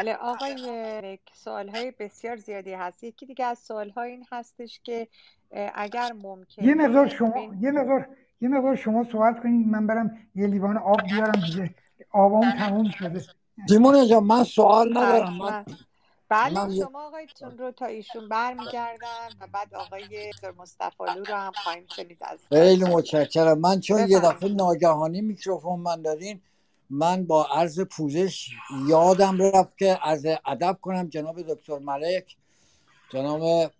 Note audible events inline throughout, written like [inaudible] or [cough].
بله آقای سوال های بسیار زیادی هست. یکی دیگه از سوال ها این هستش که اگر ممکن یه مقدار شما یه مقدار یه مقدار شما صحبت کنید من برم یه لیوان آب بیارم دیگه. آبام تموم شده. دیمون جان من سوال ندارم. من بله من یه- شما آقایتون رو تا ایشون برمیگردن و بعد آقای دکتر مصطفی لو رو هم خواهیم شنید از خیلی متشکرم. من چون یه بفرمایید. دفعه ناگهانی میکروفون من دادین من با عرض پوزش یادم رفت که از ادب کنم جناب دکتر ملک جناب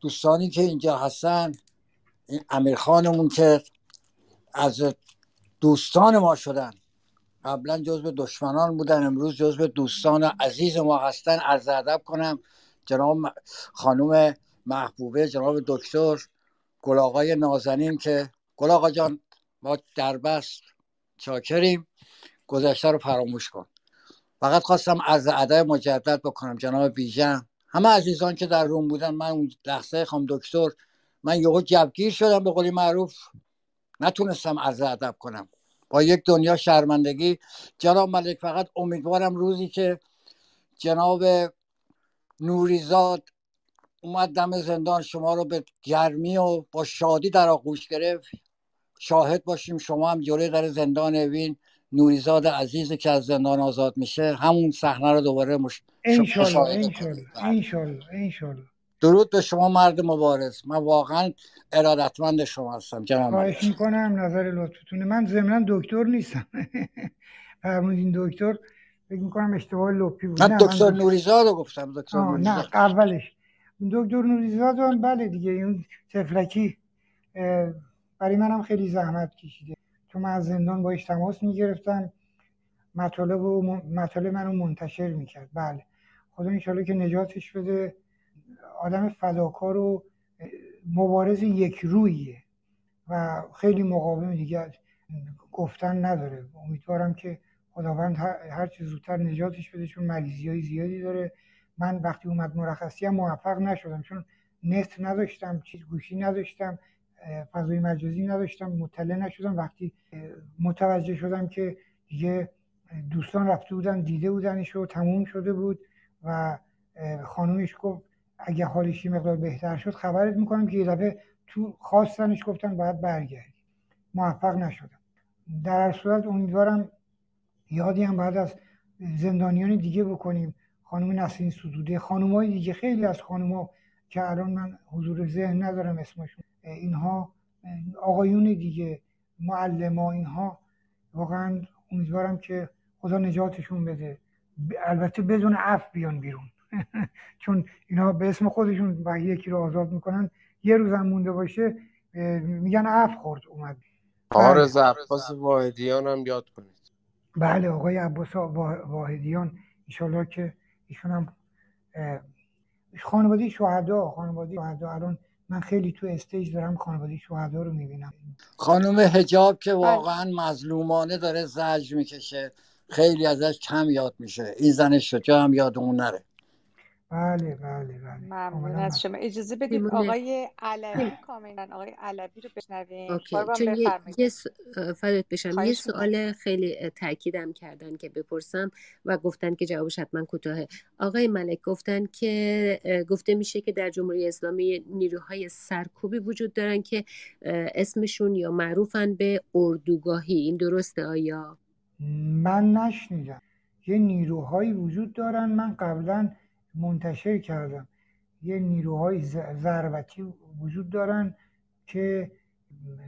دوستانی که اینجا هستن این امیر خانمون که از دوستان ما شدن. قبلا جزو دشمنان بودن امروز جزو دوستان عزیز ما هستن. از ادب کنم جناب خانم محبوبه جناب دکتر گل نازنین که گل آقا جان ما دربست چاکریم. گذشته رو فراموش کن. فقط خواستم از ادب مجدد بکنم جناب بیژن همه عزیزان که در روم بودن من اون لحظه خواهم دکتر من یهو جوگیر شدم به قولی معروف. نتونستم عرض ادب کنم. با یک دنیا شرمندگی. جناب ملک فقط امیدوارم روزی که جناب نوریزاد اومد دم زندان شما رو به گرمی و با شادی در آغوش گرفت. شاهد باشیم شما هم جلوی در زندان اوین نوریزاد عزیزی که از زندان آزاد میشه همون صحنه رو دوباره مش... انشالله انشالله بله. انشالله انشالله. درود به شما مرد مبارز. من واقعا ارادتمند شما هستم جناب خواهش می‌کنم نظر لطفتونه. من ضمنا دکتر نیستم. [laughs] فرمودین دکتر. فکر می‌کنم اشتباه لپی بود. من نه دکتر نوریزاد رو گفتم دکتر آه نه نوریزاد. اولش. دکتر نوریزاد هم بله دیگه اون تفلکی برای منم خیلی زحمت کشیده. چون من از زندان باش تماس می‌گرفتم. مطالب و مطالب منو منتشر می‌کرد. بله. خدا انشالله که نجاتش بده. آدم فداکار و مبارز یک رویه و خیلی مقاوم دیگه گفتن نداره. امیدوارم که خداوند هر چه زودتر نجاتش بده چون مریضی های زیادی داره. من وقتی اومد مرخصی هم موفق نشدم چون نت نداشتم چیز گوشی نداشتم. فضای مجازی نداشتم مطلع نشدم. وقتی متوجه شدم که دیگه دوستان رفته بودن دیده بودنش و تموم شده بود و خانومش گفت اگه حالش مقدار بهتر شد خبرت می‌کنم که یه دفعه تو خواستنش گفتن باید برگردی. موفق نشدم. در هر صورت امیدوارم یادی هم بعد از زندانیان دیگه بکنیم. خانم نسرین سدوده خانم های دیگه خیلی از خانم ها که الان من حضور ذهن ندارم اسمشون. اینها آقایون دیگه معلم ها اینها. واقعا امیدوارم که خدا نجاتشون بده. البته بدون عفو بیان بیرون. [laughs] چون اینا به اسم خودشون و یکی رو آزاد می‌کنن. یه روزم مونده باشه میگن عفو خورد اومد. آقا بله. عباس واحدیان هم یاد کنید. بله آقای عباس وا- واحدیان. ایشالله که ایشون هم خانواده شهدا خانواده شهدا الان من خیلی تو استیج دارم خانواده شهدا رو می‌بینم. خانم هجاب که بله. واقعا مظلومانه داره زجر می‌کشه. خیلی ازش کم یاد میشه. این زن شجاع هم یادمون نره. بله بله بله. ممنون از. شما. اجازه بدید آقای علوی کاملا آقای علوی رو بشنویم. چون یه, بفرمایید. یه س- فدات بشم. یه سوال خیلی تاکیدم کردن که بپرسم و گفتن که جوابش حتما کوتاهه. آقای ملک گفتن که گفته میشه که در جمهوری اسلامی نیروهای سرکوبی وجود دارن که اسمشون یا معروفن به اردوگاهی. این درسته آیا؟ من نشنیدم. یه نیروهایی وجود دارن. من قبلا منتشر کردم. یه نیروهای ضربتی وجود دارن که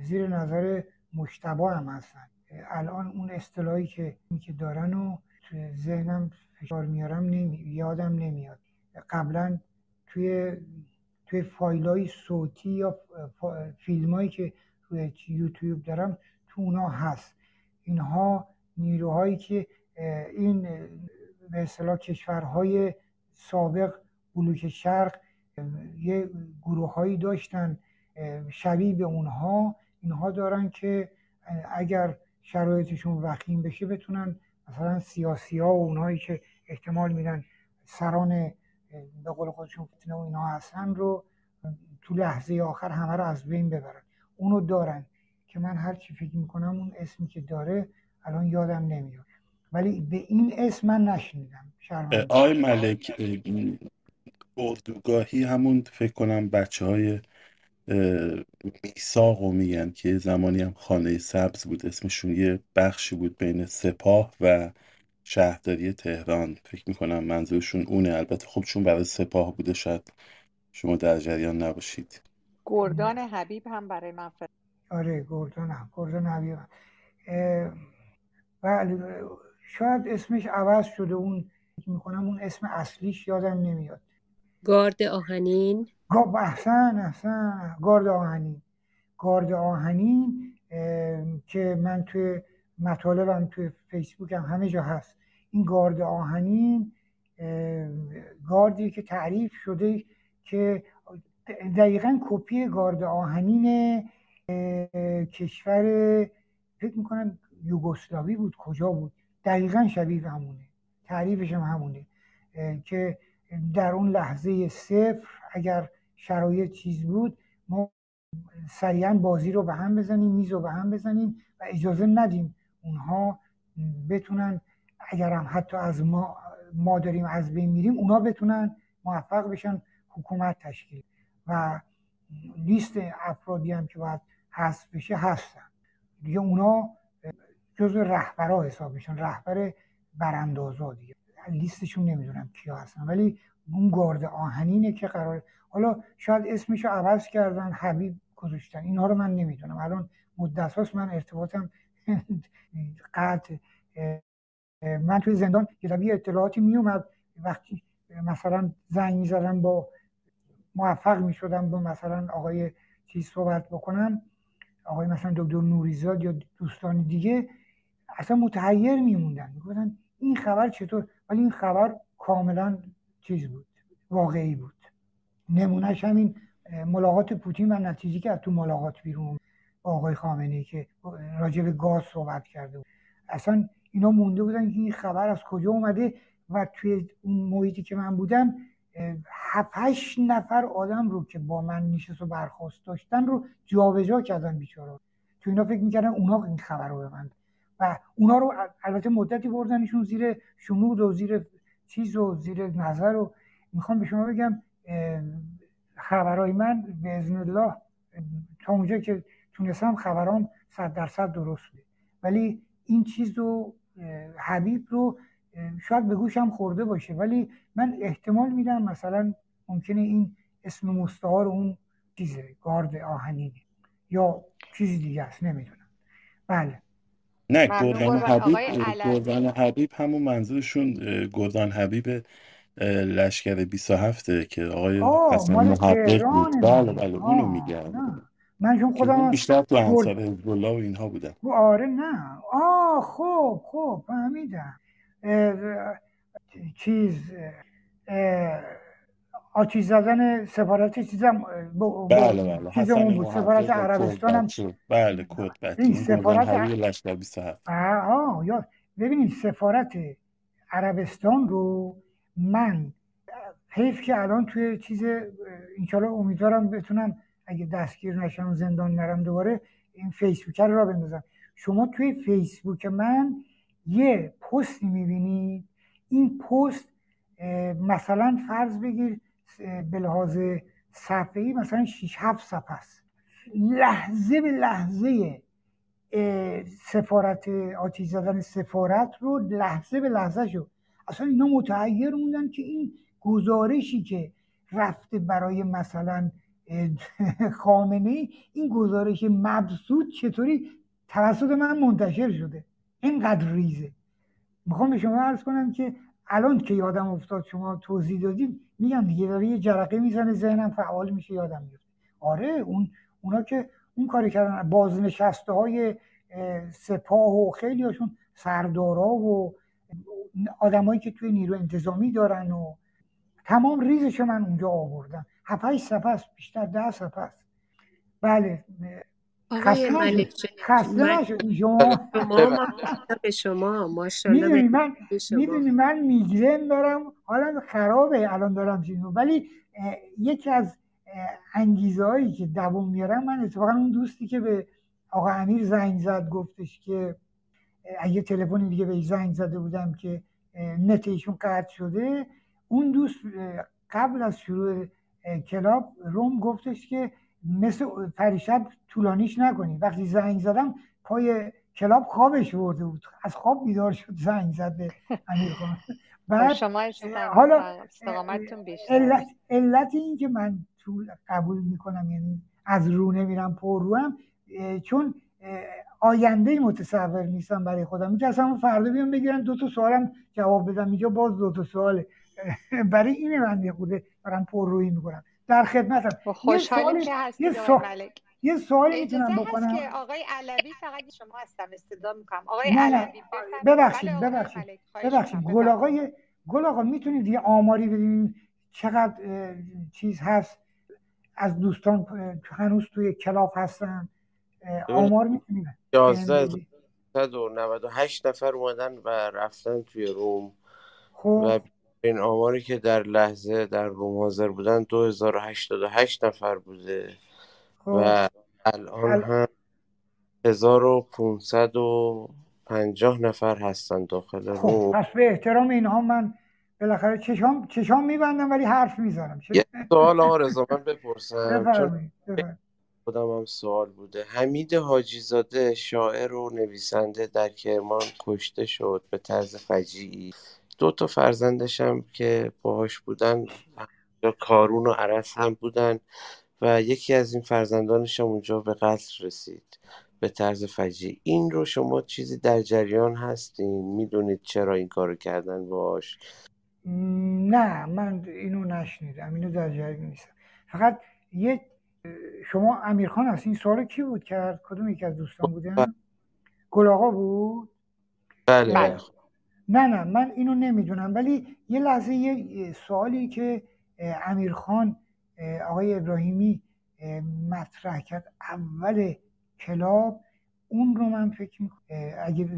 زیر نظر مشتبه هم هستن. الان اون اصطلاحی که که دارن و تو ذهنم فشار میارم نمی... یادم نمیاد. قبلا توی توی فایل های صوتی یا فیلم هایی که روی یوتیوب دارم تو اونا هست. اینها نیروهایی که این به اصطلاح کشورهای سابق بلوک شرق یه گروههایی داشتن اه، شبیه به اونها. اینها دارن که اگر شرایطشون وخیم بشه بتونن مثلا سیاسی ها و اونهایی که احتمال میدن سران به قول خودشون فتنه و اینها هستن رو تو لحظه آخر همه رو از بین ببرن. اونو دارن که من هر چی فکر می‌کنم اون اسمی که داره الان یادم نمیاد. ولی به این اسم من نشنیدم. شرمنده آقای ملک اردوگاهی همون فکر کنم بچه های میساق رو میگن که زمانی هم خانه سبز بود. اسمشون یه بخشی بود بین سپاه و شهرداری تهران. فکر می‌کنم منظورشون اونه. البته خب چون برای سپاه بوده شاید شما در جریان نباشید. گردان حبیب هم برای من آره گردان هم گردان حبیب هم. اه، بله شاید اسمش عوض شده اون فکر می‌کنم اون اسم اصلیش یادم نمیاد. گارد آهنین؟ احسن احسن. گارد آهنین. گارد آهنین که من توی مطالبم توی فیسبوک هم همه جا هست. این گارد آهنین گاردی که تعریف شده که دقیقا کپی گارد آهنین کشور فکر می‌کنم یوگسلاوی بود کجا بود؟ دقیقا شبیه همونه. تعریفش هم همونه. که در اون لحظه صفر اگر شرایط چیز بود ما سریعا بازی رو به هم بزنیم میز رو به هم بزنیم و اجازه ندیم اونها بتونن اگر هم حتی از ما ما داریم از بین میریم اونا بتونن موفق بشن حکومت تشکیل. و لیست افرادی هم که باید حذف بشه هستن. دیگه اونا جزو رهبرا حساب میشن رهبر براندازا دیگه. لیستشون نمی‌دونم کیا هستن ولی اون گارد آهنینه که قرار حالا شاید اسمشو عوض کردن حبیب گذاشتن اینها رو من نمی‌دونم. الان مدت هاست من ارتباطم [laughs] قطع من توی زندان یه اطلاعاتی میومد وقتی مثلا زنگ می‌زدم با موفق می‌شدم با مثلا آقای چیز صحبت بکنم آقای مثلا دکتر نوریزاد یا دوستان دیگه اصلا متحیر میموندن. می‌گفتن این خبر چطور؟ ولی این خبر کاملا چیز بود واقعی بود. نمونهش همین ملاقات پوتین و نتیجه که از تو ملاقات بیرون آقای خامنه که راجع به گاز صحبت کرده بود. اصلا اینا مونده بودن که این خبر از کجا اومده و توی اون محیطی که من بودم هفتش نفر آدم رو که با من نشست و برخواست داشتن رو جابجا کردن بیچاره تو اینا فکر می‌کردن اونا این خبر رو به من و اونا رو البته مدتی بردنشون زیر شمود و زیر چیز و زیر نظر و می‌خوام به شما بگم خبرهای من به ازن الله تا اونجا که تونستم خبرام صد درصد درست بود. ولی این چیز رو حبیب رو شاید به گوشم خورده باشه ولی من احتمال میدم مثلا ممکنه این اسم مستعار اون چیزه گارد آهنینه یا چیزی دیگه است نمی‌دونم. بله. نه گردان حبیب گردان حبیب همون منظورشون گردان حبیب لشکر 27 که آقای حسن محقق بود. بله بله اونو میگم. من چون خودم بیشتر تو انصار حزب الله و اینها بودم. آره نه. آه خب خب فهمیدم. چیز آتیش زدن سفارت چیزم بله بله. چیزمون بود سفارت عربستان هم بله کد بچه این سفارت لشکر 27 آه یا ببینید سفارت عربستان رو من حیف که الان توی چیز انشالله امیدوارم بتونم اگه دستگیر نشم و زندان نرم دوباره این فیسبوک رو را بندازم. شما توی فیسبوک من یه پستی می‌بینید. این پست مثلا فرض بگیر به لحاظ صفحه‌ای مثلا 6 7 صفحه است. لحظه به لحظه سفارت آتیش زدن سفارت رو لحظه به لحظه شد اصلا اینا متحیر موندن که این گزارشی که رفته برای مثلا [laughs] خامنه این گزارش مبسوط چطوری؟ توسط من منتشر شده. اینقدر ریزه. می‌خوام به شما عرض کنم که الان که یادم افتاد شما توضیح دادیم میگم دیگه داره یه جرقه می‌زنه ذهنم فعال میشه یادم میفته آره اون اونا که اون کاری کردن بازنشسته های سپاه و خیلی هاشون سردارا و آدمایی که توی نیرو انتظامی دارن و تمام ریزش من اونجا آوردم هفت صفحه است بیشتر ده صفحه بله آقای ملک خسته نشدی شما شما به شما [laughs] ماشاءالله می‌دونی من می‌دونی من میگرن دارم حالا خرابه الان دارم چیزو. ولی یکی از انگیزه هایی که دوام میارم من اتفاقا اون دوستی که به آقا امیر زنگ زد گفتش که اگه تلفنی دیگه به زنگ زده بودم که نت ایشون قطع شده اون دوست قبل از شروع کلاب روم گفتش که مثل پریشب طولانیش نکنی. وقتی زنگ زدم پای کلاب خوابش برده بود. از خواب بیدار شد زنگ زد به امیر خان. بعد شما حالا علت, علت این که من طول قبول می‌کنم یعنی از رو نمیرم پر رو هم چون آینده متصور نیستم برای خودم. می‌تونم فردا بیام بگیرن دو تا سوالم جواب بدم. اینجا باز دو تا سواله [laughs] برای اینه من یه خورده برم پر روی می‌کنم. در خدمتم. خوشحالیم که هستی یه سوال یه سوالی می‌تونم بکنم؟ که آقای علوی فقط شما هستم استدا می‌کنم. آقای علوی ببخشید ببخشید. ببخشید. گل آقای گل آقا می‌تونید یه آماری بدین؟ چقدر چیز هست؟ از دوستان هنوز توی کلاف هستن؟ آمار می‌تونید 1198 نفر اومدن و رفتن توی روم. خب. این آماری که در لحظه در روم حاضر بودن 2088 نفر بوده خب. و الان هم 1550 نفر هستن داخل خب. روم. پس به احترام اینها من بالاخره چشام چشام میبندم ولی حرف می‌زنم. یه سوال آرزا من بپرسم. چون خودم هم سوال بوده. حمید حاجی زاده شاعر و نویسنده در کرمان کشته شد به طرز فجیعی. دو تا فرزندش هم که باهاش بودن یا کارون و عرس هم بودن و یکی از این فرزندانش هم اونجا به قتل رسید به طرز فجیع. این رو شما چیزی در جریان هستین؟ می‌دونید چرا این کارو کردن باش نه من اینو نشنیدم اینو در جریان نیستم. فقط یه شما امیرخان هست این سوال کی بود کرد؟ کدوم یکی از دوستان بودن؟ بله. گل آقا بود؟ بله, بله. نه نه من اینو نمی‌دونم. ولی یه لحظه یه سوالی که امیرخان آقای ابراهیمی مطرح کرد اول کلاب اون رو من فکر می‌کنم اگه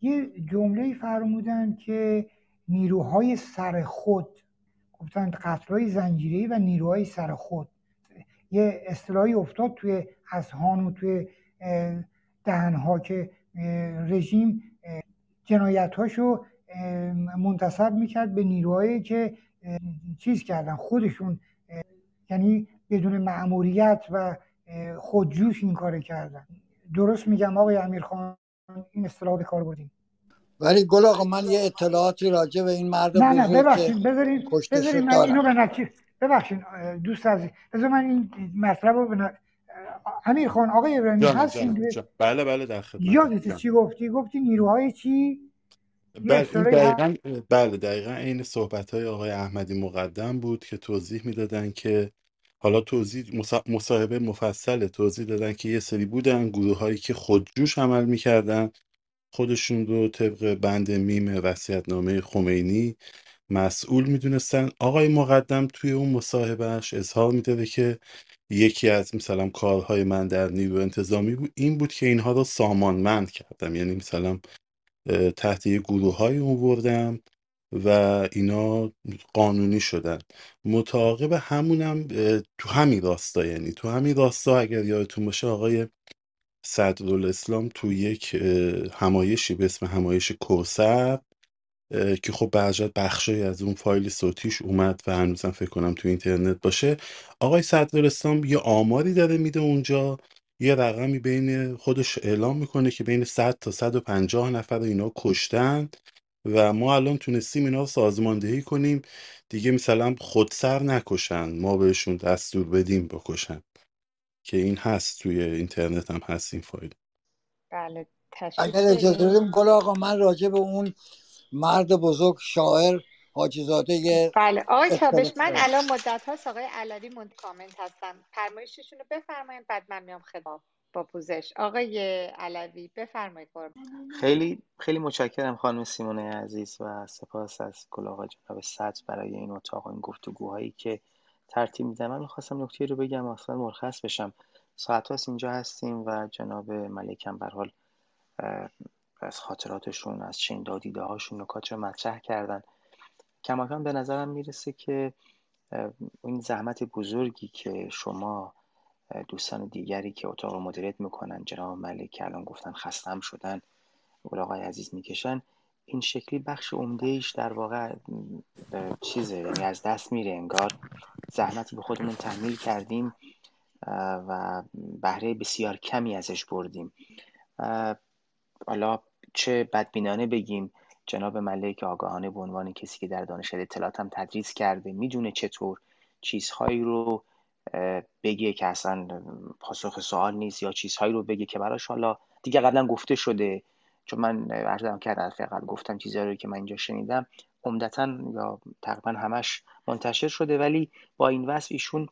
یه جمله فرمودن که نیروهای سر خود گفتن قتلهای زنجیری و نیروهای سر خود. یه اصطلاحی افتاد توی اذهان و توی دهنها که رژیم جنایت هاشو منتصب می‌کرد به نیروهایی که چیز کردن خودشون یعنی بدون معموریت و خودجوش این کار کردن. درست میگم آقای امیرخان این اصطلاح به کار بردیم. ولی گل آقا من یه اطلاعاتی راجع به این مرد نه نه ببخشید بذارین بذارین من اینو به نتیجه ببخشید دوست عزیز بذار من این مطلب رو به امیر خان آقای ابراهیمی هستین بله بله در خدمت. یادت چی گفتی؟ گفتی نیروهای چی؟ بله دقیقا بله دقیقا عین صحبت های آقای احمدی مقدم بود که توضیح می‌دادن که حالا توضیح مصاحبه مفصل توضیح دادن که یه سری بودن گروه هایی که خودجوش عمل می‌کردن. خودشون رو طبق بند میم نامه خمینی مسئول می‌دونستن. آقای مقدم توی اون مصاحبهش اظهار می‌داده که یکی از مثلا کارهای من در نیرو انتظامی بود این بود که اینها رو سامانمند کردم. یعنی مثلا تحت یه گروه های بردم و اینا قانونی شدن. متعاقب همونم تو همین راستا یعنی تو همین راستا اگر یادتون باشه آقای صدرالاسلام تو یک همایشی به اسم همایش کوسر که خب برجت بخشی از اون فایل صوتیش اومد و هنوزم فکر کنم تو اینترنت باشه. آقای صدرالاسلام یه آماری داره میده اونجا. یه رقمی بین خودش اعلام می‌کنه که بین 100 تا 150 نفر اینا کشتن و ما الان تونستیم اینا رو سازماندهی کنیم. دیگه مثلا خودسر نکشن. ما بهشون دستور بدیم بکشن. که این هست توی اینترنت هم هست این فایل. بله اگر اجازه بدیم گل آقا من راجع به اون مرد بزرگ شاعر حاجی زاده بله. آقای تابش من الان مدت هاست آقای علوی مند کامنت هستم. فرمایششون رو بفرمایید بعد من میام خدمت با پوزش. آقای علوی بفرمایید خیلی خیلی متشکرم خانم سیمونه عزیز و سپاس از گل آقا جناب صدر برای این اتاق و این گفتگوهایی که ترتیب میدم من می‌خواستم نکته رو بگم اصلا مرخص بشم. ساعت هاست اینجا هستیم و جناب ملکم به حال از خاطراتشون از چین دادیده هاشون نکات رو مطرح کردن. کماکان به نظرم می‌رسه که این زحمت بزرگی که شما دوستان دیگری که اتاق رو مدیریت می‌کنن جناب ملک که الان گفتن خستم شدن آقای عزیز می‌کشن این شکلی بخش عمدهش در واقع چیزه یعنی از دست میره. انگار زحمتی به خودمون تحمیل کردیم و بهره بسیار کمی ازش بردیم. حالا چه بدبینانه بگیم. جناب ملک آگاهانه به عنوان کسی که در دانشگاه اطلاعات هم تدریس کرده می‌دونه چطور چیزهایی رو بگه که اصلا پاسخ سوال نیست یا چیزهایی رو بگه که براش حالا دیگه قبلا گفته شده. چون من عرضم کردم فقط گفتم چیزهایی رو که من اینجا شنیدم عمدتا یا تقریبا همش منتشر شده ولی با این وصف ایشون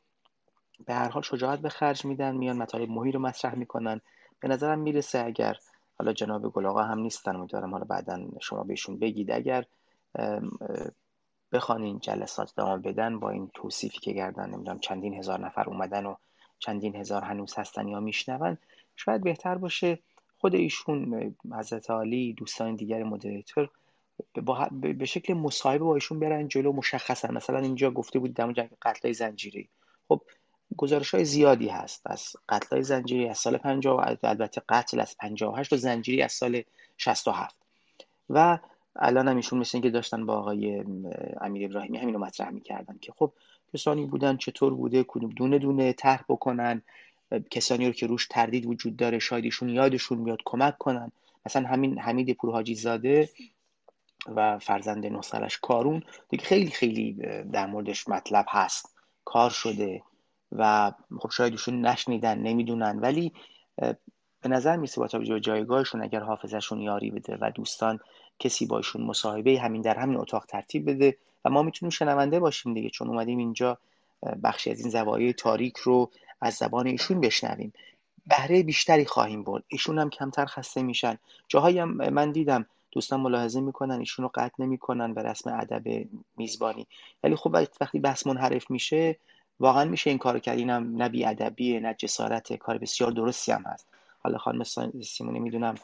به هر حال شجاعت به خرج میدن میان مطالب مهی رو مطرح می‌کنن. به نظرم می‌رسه اگر حالا جناب گلاغا هم نیستن امیدوارم حالا بعدا شما بهشون بگید. اگر بخوان این جلسات ادامه بدن با این توصیفی که کردن نمی‌دونم چندین هزار نفر اومدن و چندین هزار هنوز هستن یا میشنون شاید بهتر باشه خود ایشون حضرت عالی دوستان دیگر مدریتور به شکل مصاحبه با ایشون برن جلو مشخصا. مثلا اینجا گفته بود در جنگ قتل زنجیری. خب گزارش های زیادی هست. از قتل های زنجیری از سال 50 و البته قتل از 58 و زنجیری از سال 67 و الان هم ایشون مثل اینکه داشتن با آقای امیر ابراهیمی همین رو مطرح می‌کردن که خب کسانی بودن چطور بوده کدوم دونه دونه طرح بکنن کسانی رو که روش تردید وجود داره شاید ایشون یادشون میاد کمک کنن. مثلا همین حمید پورحاجی زاده و فرزند نسلش کارون دیگه خیلی خیلی در موردش مطلب هست. کار شده. و خب شاید ایشون نشنیدن نمی‌دونن. ولی به نظر میسه با توجه جایگاهشون اگر حافظشون یاری بده و دوستان کسی باشون مصاحبه همین در همین اتاق ترتیب بده و ما می‌تونیم شنونده باشیم دیگه چون اومدیم اینجا بخشی از این زوایای تاریک رو از زبان ایشون بشنویم. بهره بیشتری خواهیم برد. ایشون هم کمتر خسته میشن. جاهایی هم من دیدم دوستان ملاحظه می‌کنن ایشون رو قطع نمی‌کنن به رسم ادب میزبانی. ولی خب وقتی بحث منحرف میشه واقعا میشه این کار کرد. اینم نه ادبیه نه جسارت کار بسیار درستی هم هست. حالا خانم سیمونی می‌دونم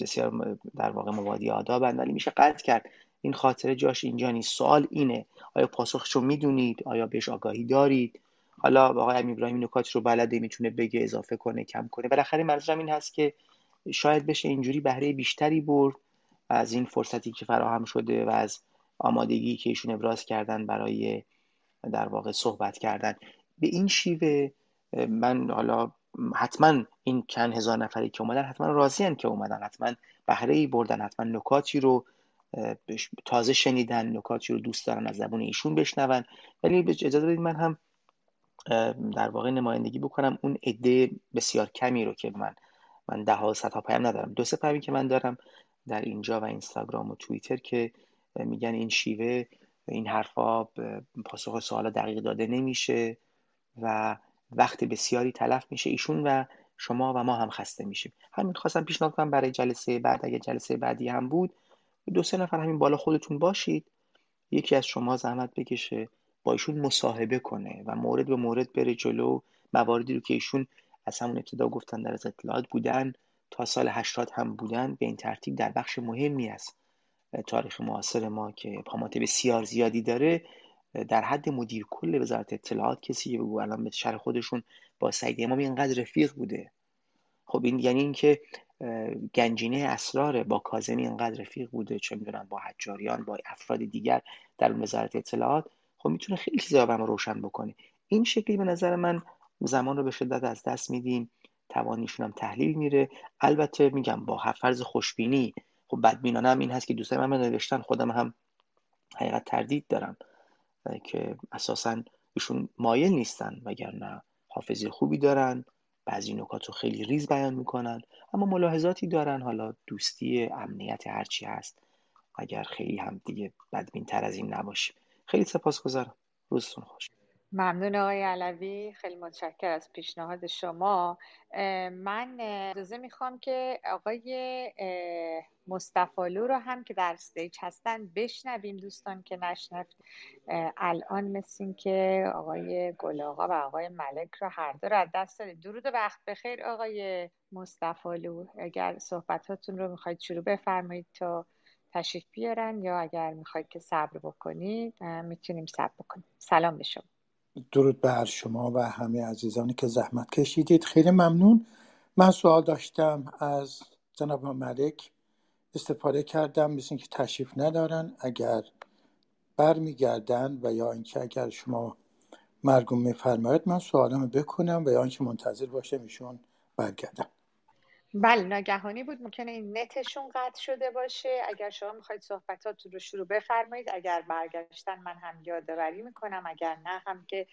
بسیار در واقع مبادی آدابند ولی میشه قطع کرد. این خاطره جاش اینجا نیست. سوال اینه آیا پاسخشو می‌دونید؟ آیا بهش آگاهی دارید؟ حالا آقای امیر ابراهیم نکات رو بلده می‌تونه بگه اضافه کنه کم کنه. بالاخره منظورم این هست که شاید بشه اینجوری بهره بیشتری برد از این فرصتی که فراهم شده و از آمادگی که ایشون ابراز کردن برای در واقع صحبت کردن. به این شیوه من حالا حتما این چند هزار نفری که اومدن حتما راضی که اومدن. حتما بهره ای بردن حتما نکاتی رو تازه شنیدن نکاتی رو دوست دارن از زبون ایشون بشنون. ولی اجازه بدید من هم در واقع نمایندگی بکنم. اون عده بسیار کمی رو که من من ده ها صد ها پیام ندارم. دو سه پیامی که من دارم در اینجا و اینستاگرام و توییتر که میگن این شیوه این حرفا پاسخ سوال دقیق داده نمیشه و وقت بسیاری تلف میشه ایشون و شما و ما هم خسته میشیم. همین خواستم پیشنهاد کنم برای جلسه بعد اگه جلسه بعدی هم بود دو سه نفر همین بالا خودتون باشید. یکی از شما زحمت بکشه با ایشون مصاحبه کنه و مورد به مورد بره جلو مواردی رو که ایشون از همون ابتدا گفتن در از اطلاعات بودن تا سال 80 هم بودن به این ترتیب در بخش مهمی است تاریخ معاصر ما که ابهامات بسیار زیادی داره در حد مدیر کل وزارت اطلاعات کسی که بگو الان به شهر خودشون با سعید امامی اینقدر رفیق بوده. خب این یعنی اینکه گنجینه اسرار با کاظمی اینقدر رفیق بوده چه می‌دونم با حجاریان با افراد دیگر در وزارت اطلاعات. خب می‌تونه خیلی چیزا رو روشن بکنه. این شکلی به نظر من زمان رو به شدت از دست میدیم. توانیشون هم تحلیل میره. البته میگم با فرض خوشبینی خب بدبینانه هم این هست که دوستای من نوشتن خودم هم حقیقت تردید دارم که اساسا ایشون مایل نیستن وگرنه حافظی خوبی دارن بعضی نکات رو خیلی ریز بیان می‌کنن اما ملاحظاتی دارن. حالا دوستی امنیت هرچی هست اگر خیلی هم دیگه بدبین تر از این نباشیم خیلی سپاسگزارم. روزتون خوش. ممنون آقای علوی. خیلی متشکر از پیشنهاد شما. من اجازه می‌خوام که آقای مصطفالو رو هم که در استیج هستن بشنویم. دوستان که نشنفت الان مثل که آقای گلاغا و آقای ملک رو هر دو رو از دست دارید درود وقت بخیر آقای مصطفالو اگر صحبتاتون رو می‌خواید شروع بفرمایید تا تشریف بیارن یا اگر می‌خواید که صبر بکنید می‌تونیم صبر بکنیم. سلام به شما. درود بر شما و همه عزیزانی که زحمت کشیدید. خیلی ممنون. من سوال داشتم از جناب ملک استفاده کردم مثل که تشریف ندارن اگر برمیگردن و یا اینکه اگر شما مرگوم میفرمایید من سوالمو بکنم و یا اینکه منتظر باشم ایشون برگردن. بله ناگهانی بود. ممکنه این نتشون قطع شده باشه. اگر شما می‌خواید صحبتاتون رو شروع بفرمایید. اگر برگشتن من هم یادآوری می‌کنم. اگر نه هم که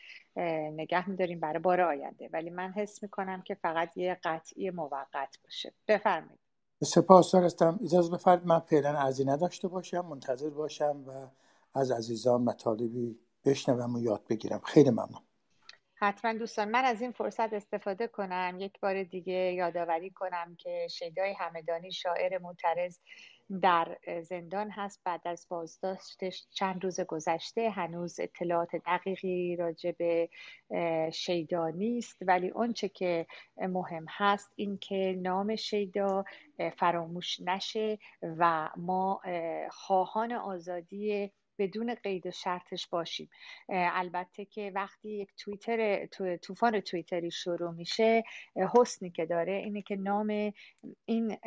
نگه میداریم برای بار آینده. ولی من حس می‌کنم که فقط یه قطعی موقت باشه. بفرمایید. سپاس دارستم اجازه بفرمایید. من فعلا ارزی نداشته باشم. منتظر باشم و از عزیزان مطالبی بشنوم و یاد بگیرم. خیلی ممنون. حتما دوستان من از این فرصت استفاده کنم یک بار دیگه یادآوری کنم که شیدای همدانی شاعر معترض در زندان هست. بعد از بازداشتش چند روز گذشته هنوز اطلاعات دقیقی راجع به شیدا نیست. ولی اونچه که مهم هست این که نام شیدا فراموش نشه و ما خواهان آزادی بدون قید و شرطش باشیم. البته که وقتی یک توییتر طوفان توییتری شروع میشه حسنی که داره اینه که نام این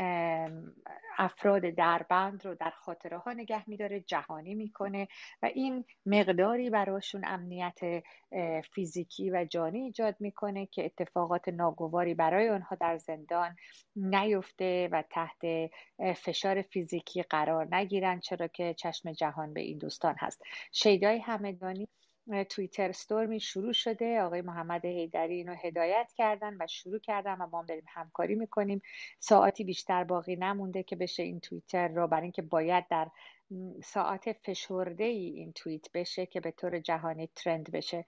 افراد دربند رو در خاطره ها نگه میداره جهانی می‌کنه و این مقداری براشون امنیت فیزیکی و جانی ایجاد می‌کنه که اتفاقات ناگواری برای آنها در زندان نیفته و تحت فشار فیزیکی قرار نگیرن چرا که چشم جهان به این دوستان هست. شیدای همدانی توییتر استورمی شروع شده. آقای محمد هیدری اینو هدایت کردن و شروع کردن و ما داریم همکاری می‌کنیم. ساعتی بیشتر باقی نمونده که بشه این توییتر رو برای اینکه باید در ساعت فشرده ای این توییت بشه که به طور جهانی ترند بشه.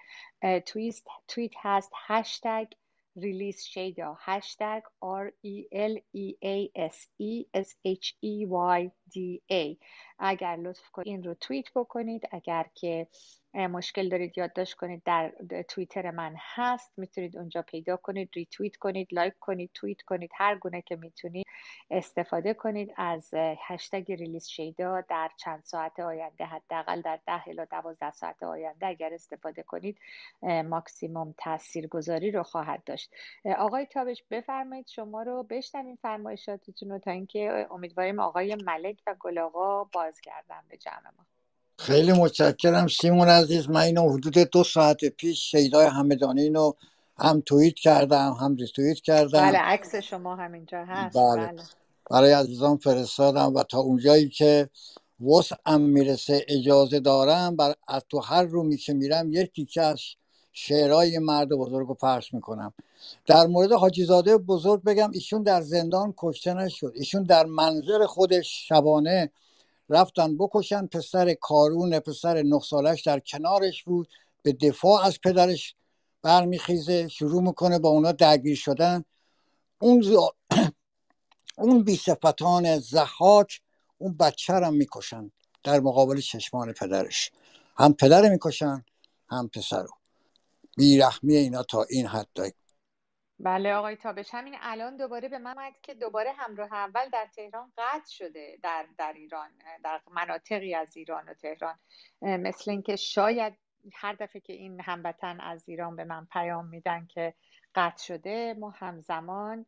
توییت هست هشتگ ریلیز شیدا هشتگ R E L E A S E S H E Y D A. اگر لطف کنید این رو توییت بکنید. اگر که مشکل دارید یادداشت کنید در توییتر من هست. می‌تونید اونجا پیدا کنید ریتویت کنید لایک کنید توییت کنید هر گونه که می‌تونید استفاده کنید. از هشتگ release Sheyda در چند ساعت آینده حداقل در ده الی دوازده ساعت آینده اگر استفاده کنید ماکسیموم تاثیرگذاری رو خواهد داشت. آقای تابش بفرمایید شما رو. بشنویم فرمایشاتتون رو تا اینکه امیدواریم آقای ملک و گلاغا بازگردن به جمع ما خیلی متشکرم سیمون عزیز من اینو حدود دو ساعت پیش شیدای همدانی رو هم توییت کردم هم ریتوییت کردم بله عکس شما همینجا هست بله. بله. برای عزیزان فرستادم و تا اونجایی که وسعم می‌رسه اجازه دارم بر از تو هر رومی که میرم یک تیکه از شعرهای مرد بزرگ رو پرس می‌کنم. در مورد حاجیزاده بزرگ بگم ایشون در زندان کشته نشد. ایشون در منظر خودش شبانه رفتن بکشن. پسر کارون پسر نه سالش در کنارش بود. به دفاع از پدرش برمیخیزه شروع می‌کنه با اونا درگیر شدن. اون ز... [clears throat] اون بیصفتان زحاک اون بچه هم می‌کشن در مقابل چشمان پدرش. هم پدر می‌کشن هم پسر رو. بیرحمی اینا تا این حد داره بله آقای تابش همین الان دوباره به من که دوباره همراه اول در تهران قطع شده در, در ایران در مناطقی از ایران و تهران. مثل اینکه شاید هر دفعه که این هموطن از ایران به من پیام میدن که قطع شده ما همزمان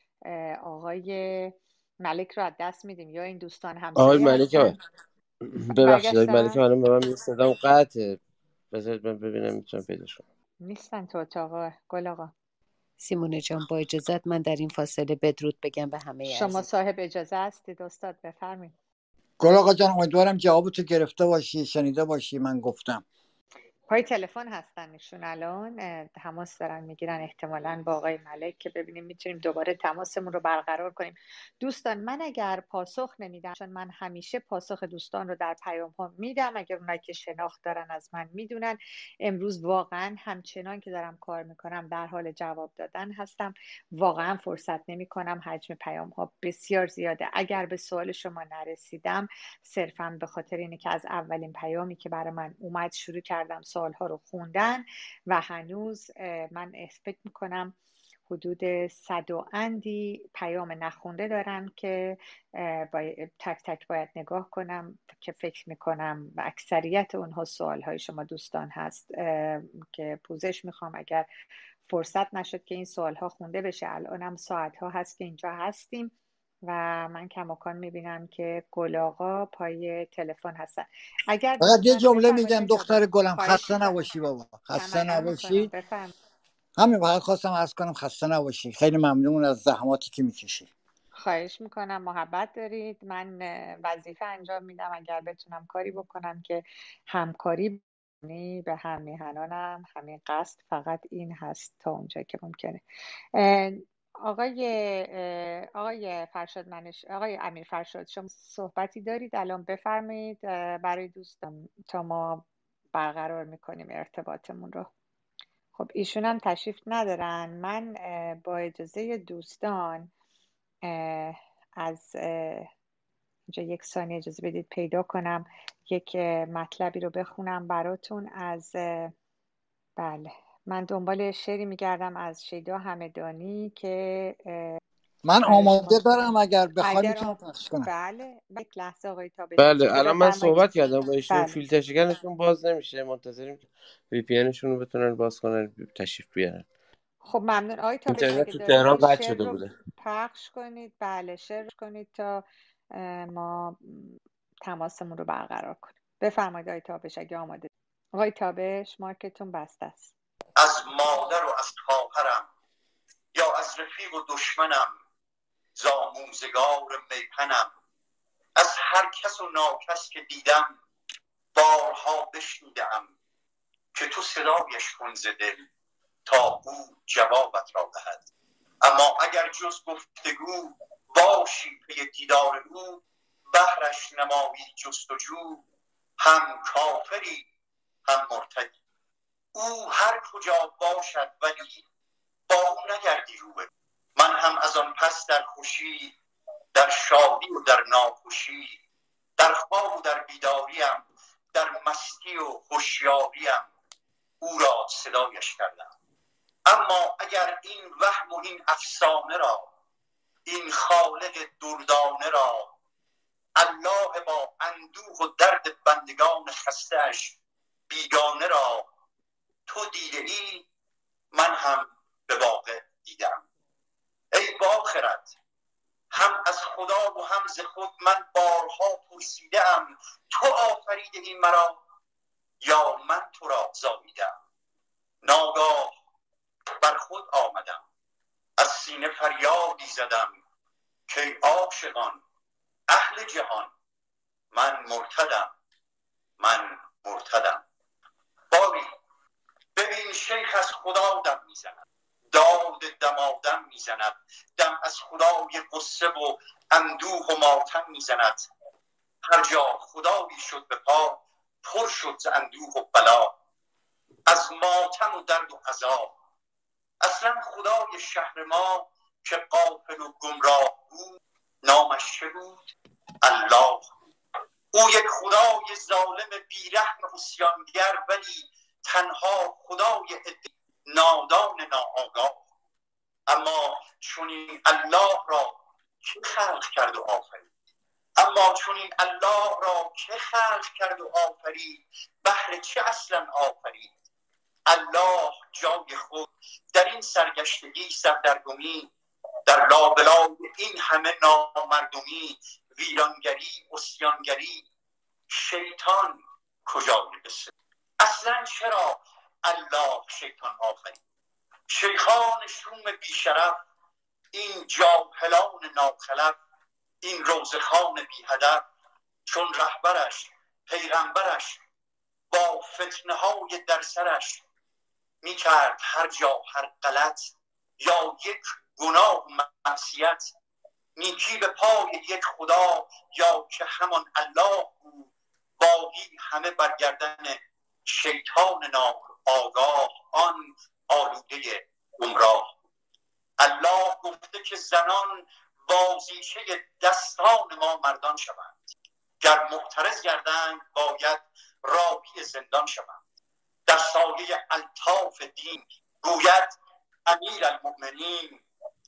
آقای ملک رو از دست میدیم یا این دوستان هم آقای ملک ببخشید آقای ملک الان به من صدام قطعه بذارید من ببینم می‌تونم پیدا کنم. نیستن تو اتاق گل آقا. سیمونه جان با اجازت من در این فاصله بدرود بگم به همه شما صاحب اجازه هستید استاد بفرمایید. گل آقا جان امیدوارم جوابتو گرفته باشی شنیده باشی من گفتم. پای تلفن هستن ایشون الان تماس دارن می‌گیرن احتمالا با آقای ملک که ببینیم می‌تونیم دوباره تماسمون رو برقرار کنیم. دوستان من اگر پاسخ نمیدم چون من همیشه پاسخ دوستان رو در پیام ها میدم اگر اونایی که شناخت دارن از من می‌دونن امروز واقعا همچنان که دارم کار می‌کنم در حال جواب دادن هستم. واقعا فرصت نمی کنم حجم پیام ها بسیار زیاده. اگر به سوال شما نرسیدم صرفا به خاطر اینه که از اولین پیامی که برای من اومد شروع کردم سالها رو خوندن و هنوز من فکر می‌کنم حدود صد و اندی پیام نخونده دارم که باید تک تک باید نگاه کنم که فکر می‌کنم و اکثریت اونها سوال های شما دوستان هست که پوزش می‌خوام. اگر فرصت نشد که این سوال ها خونده بشه الانم ساعت ها هست که اینجا هستیم. و من کماکان می‌بینم که گلاغا پای تلفن هستن. اگر فقط یه جمله میگم دختر گلم خسته نباشی بابا. خسته نباشی. همین فقط خواستم از کنم خسته نباشی. خیلی ممنون از زحماتی که می‌کشی. خواهش می‌کنم. محبت دارید. من وظیفه انجام میدم. اگر بتونم کاری بکنم که همکاری به هم میهنانم همین قصد فقط این هست تا اونجا که ممکنه. آقای آقای فرشاد منش آقای امیر فرشاد شما صحبتی دارید؟ الان بفرمایید برای دوستان تا ما برقرار می‌کنیم ارتباطمون رو. خب ایشون هم تشریف ندارن. من با اجازه دوستان از اینجا یک ثانیه اجازه بدید پیدا کنم یک مطلبی رو بخونم براتون از بله. من دنبال شعری میگردم از شیدا همدانی که من آماده دارم اگر بخوای می‌تونم. پخش کنم. بله یک لحظه آقای تابش بله الان من صحبت کردم با ایشون بله. فیلتر شکنشون باز نمیشه. منتظریم که وی پی رو بتونن باز کنن تشریف بیارن. خب ممنون. آقای تابش اینترنت تو تهران قطع شده بوده. پخش کنید بله شعر کنید تا ما تماسمون رو برقرار کنیم. بفرمایید آقای تابش اگه آماده. آقای تابش مارکتون بسته است. از مادر و از خواهرم یا از رفیق و دشمنم ز آموزگار میهنم از هر کس و ناکس که دیدم بارها بشنیدم که تو صدایش کن ز دل تا او جوابت را دهد. اما اگر جز گفتگو باشی پی دیدار او بهرش نمایی جستجو هم کافری هم مرتدی. او هر کجا باشد ولی با او نگردی روبرو من هم از آن پس در خوشی در شادی و در ناخوشی در خواب و در بیداریم در مستی و هوشیاریم. او را صدایش کردم. اما اگر این وهم و این افسانه را این خالق دردانه را الله با اندوه و درد بندگان خستهاش بیگانه را تو دیده ای من هم به واقع دیدم. ای باخرت هم از خدا و هم ز خود من بارها پرسیده ام تو آفریده ای مرا یا من تو را زاییدم. ناگاه بر خود آمدم از سینه فریادی زدم که عاشقان اهل جهان من مرتدم من مرتدم. باری ببین شیخ از خدا دم می‌زند. داد دمادم می‌زند. دم از خدای قصه و اندوه و ماتم می‌زند. هر جا خدایی شد به پا پر شد اندوه و بلا. از ماتم و درد و عذاب اصلا خدای شهر ما که قافل و گمراه بود نامش چه بود؟ الله. او یک خدای ظالم بیرحم عصیانگر ولی تنها خدای نادان ناآگاه. اما چون این الله را که خلق کرد و آفرید؟ اما چون این الله را که خلق کرد و آفرید؟ بهر چه اصلا آفرید؟ الله جای خود در این سرگشتگی سردرگمی در لابلای این همه نامردمی ویرانگری اسیانگری شیطان کجا می‌رسه؟ اصلا چرا الله شیطان آفرید شیخان شوم بیشرف این جاهلان ناخلف این روزخان بی هدف چون رهبرش پیغمبرش با فتنه های در سرش می‌کرد هر جا هر غلط یا یک گناه معصیت نیکی به پای یک خدا یا که همان الله بود باقی همه برگردن شیطان ناآگاه آن آلوده گمراه. الله گفته که زنان بازیچه دستان ما مردان شوند. گر محترز گردند باید راهی زندان شوند. در سایه الطاف دین گوید امیر المؤمنین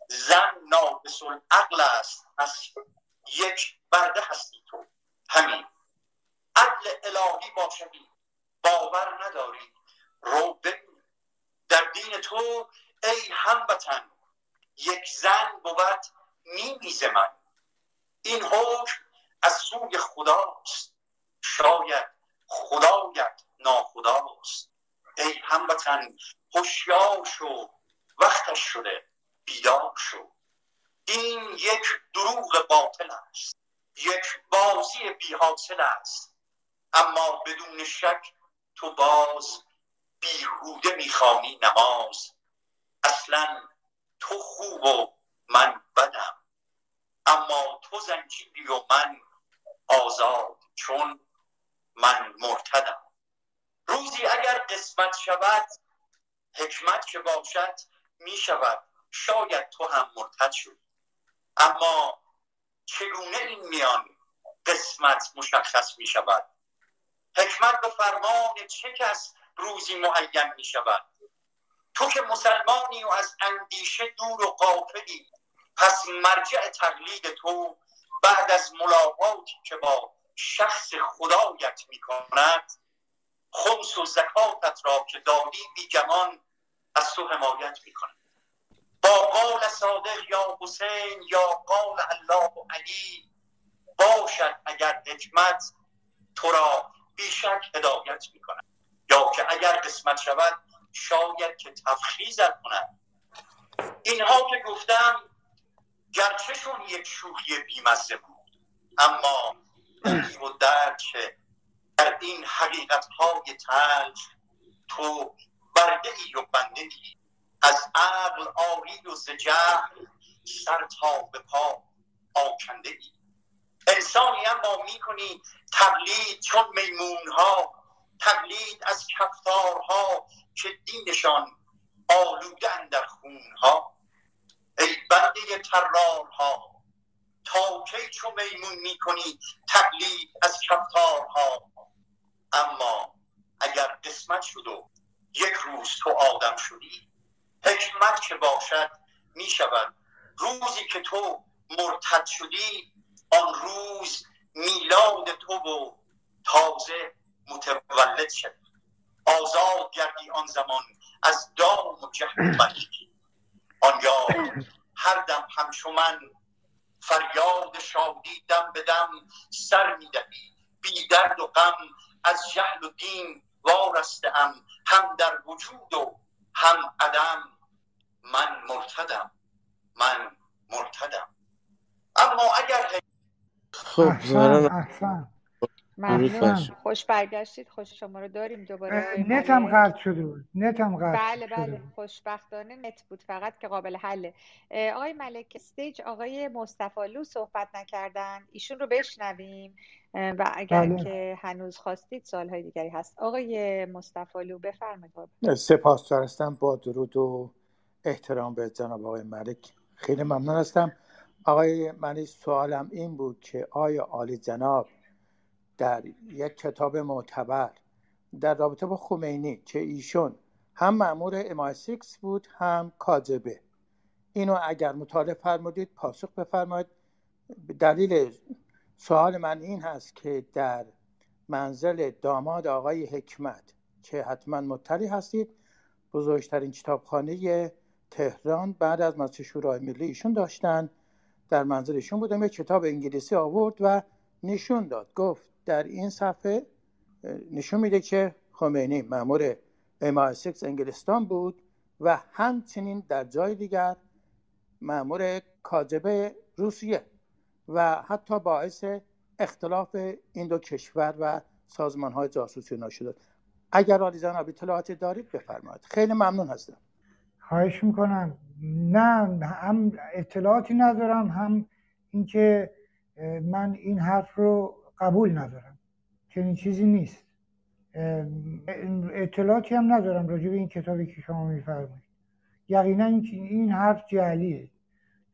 زن ناقص العقل است پس یک برده هستی تو. همین. عدل الهی باشدی باور نداری. رو در دین تو ای هموطن یک زن بود نیمیز من. این حکم از سوی خداست. شاید خدایت ناخداست. ای هموطن هوشیار شو. وقتش شده بیدار شو. این یک دروغ باطل است. یک بازی بیحاصل است. اما بدون شک تو باز بیهوده می‌خوانی نماز. اصلا تو خوب و من بدم. اما تو زنجیری و من آزاد چون من مرتدم. روزی اگر قسمت شود حکمت که باشد می شود شاید تو هم مرتد شد اما چگونه این میان قسمت مشخص می شود حکمت به فرمان چه کس روزی معین می شود؟ تو که مسلمانی و از اندیشه دور و قافلی پس مرجع تقلید تو بعد از ملاقاتی که با شخص خدایت می کند خمس و زکاتت را که دادی بی گمان از تو حمایت می کند. با قال صادق یا حسین یا قال الله و علی باشد اگر حکمت تو را بیشک هدایت می کند یا که اگر قسمت شود شاید که تفخیزت کند اینها که گفتم گرچهشون یک شوخی بیمزه بود اما و درد که در این حقیقت های تلخ تو برده ای و بنده ای از عقل آری و ز سر تا به پا آکنده ای انسانی اما می‌کنی تقلید چون میمون ها تقلید از کفتارها که دینشان آلوده در خونها. ای بنده ترارها تا کی چو میمون می‌کنی تقلید از کفتارها اما اگر قسمت شد و یک روز تو آدم شدی حکمت که باشد می‌شود. روزی که تو مرتد شدی آن روز میلاد تو و تازه متولد شد. آزاد گردی آن زمان از دام و جهل ملکی آنجا هر دم همچو من فریاد شادی دم به دم سر می‌دهی. بی درد و غم از جهل و دین وارسته هم در وجود و هم عدم. من مرتدم. من مرتدم. اما اگر خب ممنون. خوش برگشتید. خوش شما رو داریم دوباره نت هم قطع شده بود. نت هم قطع بله بله. خوشبختانه نت بود فقط که قابل حله. آقای ملک stage آقای مصطفی صحبت نکردن. ایشون رو بشنویم. و اگر بله. که هنوز خواستید سالهای دیگری هست. آقای مصطفی بفرمایید. سپاس دارستم با درود و احترام به جناب آقای ملک. خیلی ممنون هستم. آقای من سوالم این بود که آیا عالی جناب در یک کتاب معتبر در رابطه با خمینی که ایشون هم معمور امای سیکس بود هم کاجبه اینو اگر مطالعه فرمودید پاسخ بفرمایید. دلیل سوال من این هست که در منزل داماد آقای حکمت که حتما مطلع هستید بزرگترین کتابخانه تهران بعد از مسجد شورای ملی ایشون داشتن. در منزلشون بودم یک کتاب انگلیسی آورد و نشون داد. گفت در این صفحه نشون میده که خمینی مامور MI6 انگلستان بود و همچنین در جای دیگر مامور کاجبه روسیه و حتی باعث اختلاف این دو کشور و سازمان های جاسوسی نشده اگر آلی اطلاعاتی دارید بفرمایید. خیلی ممنون هستم. خواهش می‌کنم. نه هم اطلاعاتی ندارم هم اینکه من این حرف رو قبول ندارم. چنین چیزی نیست. اطلاعاتی هم ندارم راجع به این کتابی که شما میفرمایید. یقینا این, حرف جعلیه.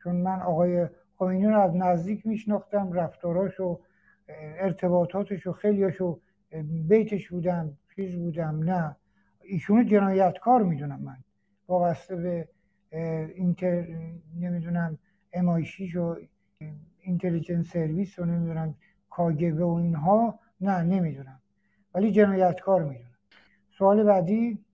چون من آقای خمینی رو از نزدیک میشناختم رفتاراش و ارتباطاتش و خیلیاشو بیتش بودم چیز بودم نه. ایشونو جنایتکار می‌دونم من. وابسته به اینتر نمی‌دونم امایشیش و اینتلیجنس سرویس و نمی‌دونم کاگبه و اینها نه نمی‌دونم. ولی جنایتکار می‌دونم. سوال بعدی؟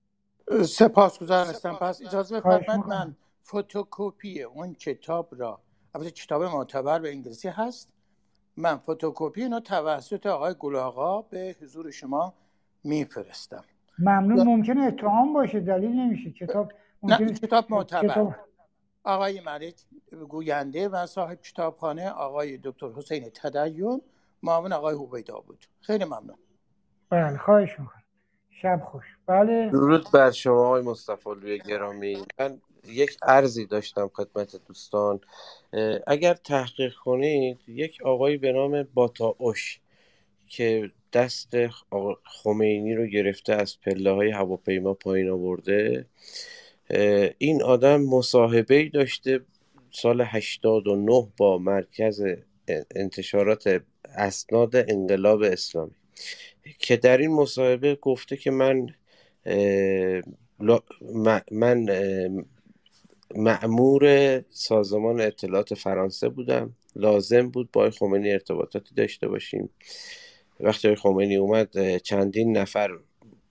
سپاس هستم. پس اجازه بفرمایید من فتوکوپی اون کتاب را البته کتاب معتبر به انگلیسی هست. من فتوکپی اینو توسط آقای گلاغا به حضور شما میفرستم. ممنون. ممکنه اتهام باشه. دلیل نمیشه. کتاب نه کتاب معتبر. آقای ملک گوینده و صاحب کتابخانه آقای دکتر حسین تدیون معاون آقای هویدا بود. خیلی ممنون. بله خواهش می‌کنم. شب خوش. بله. درود بر شما آقای مصطفی لوی گرامی. من یک ارزی داشتم خدمت دوستان. اگر تحقیق کنید یک آقایی به نام اوش که دست خمینی رو گرفته از پله های هواپیما پایین آورده این آدم مصاحبه داشته سال 89 با مرکز انتشارات اسناد انقلاب اسلامی. که در این مصاحبه گفته که من من معمور سازمان اطلاعات فرانسه بودم. لازم بود با خمینی ارتباطاتی داشته باشیم. وقتی خمینی اومد چندین نفر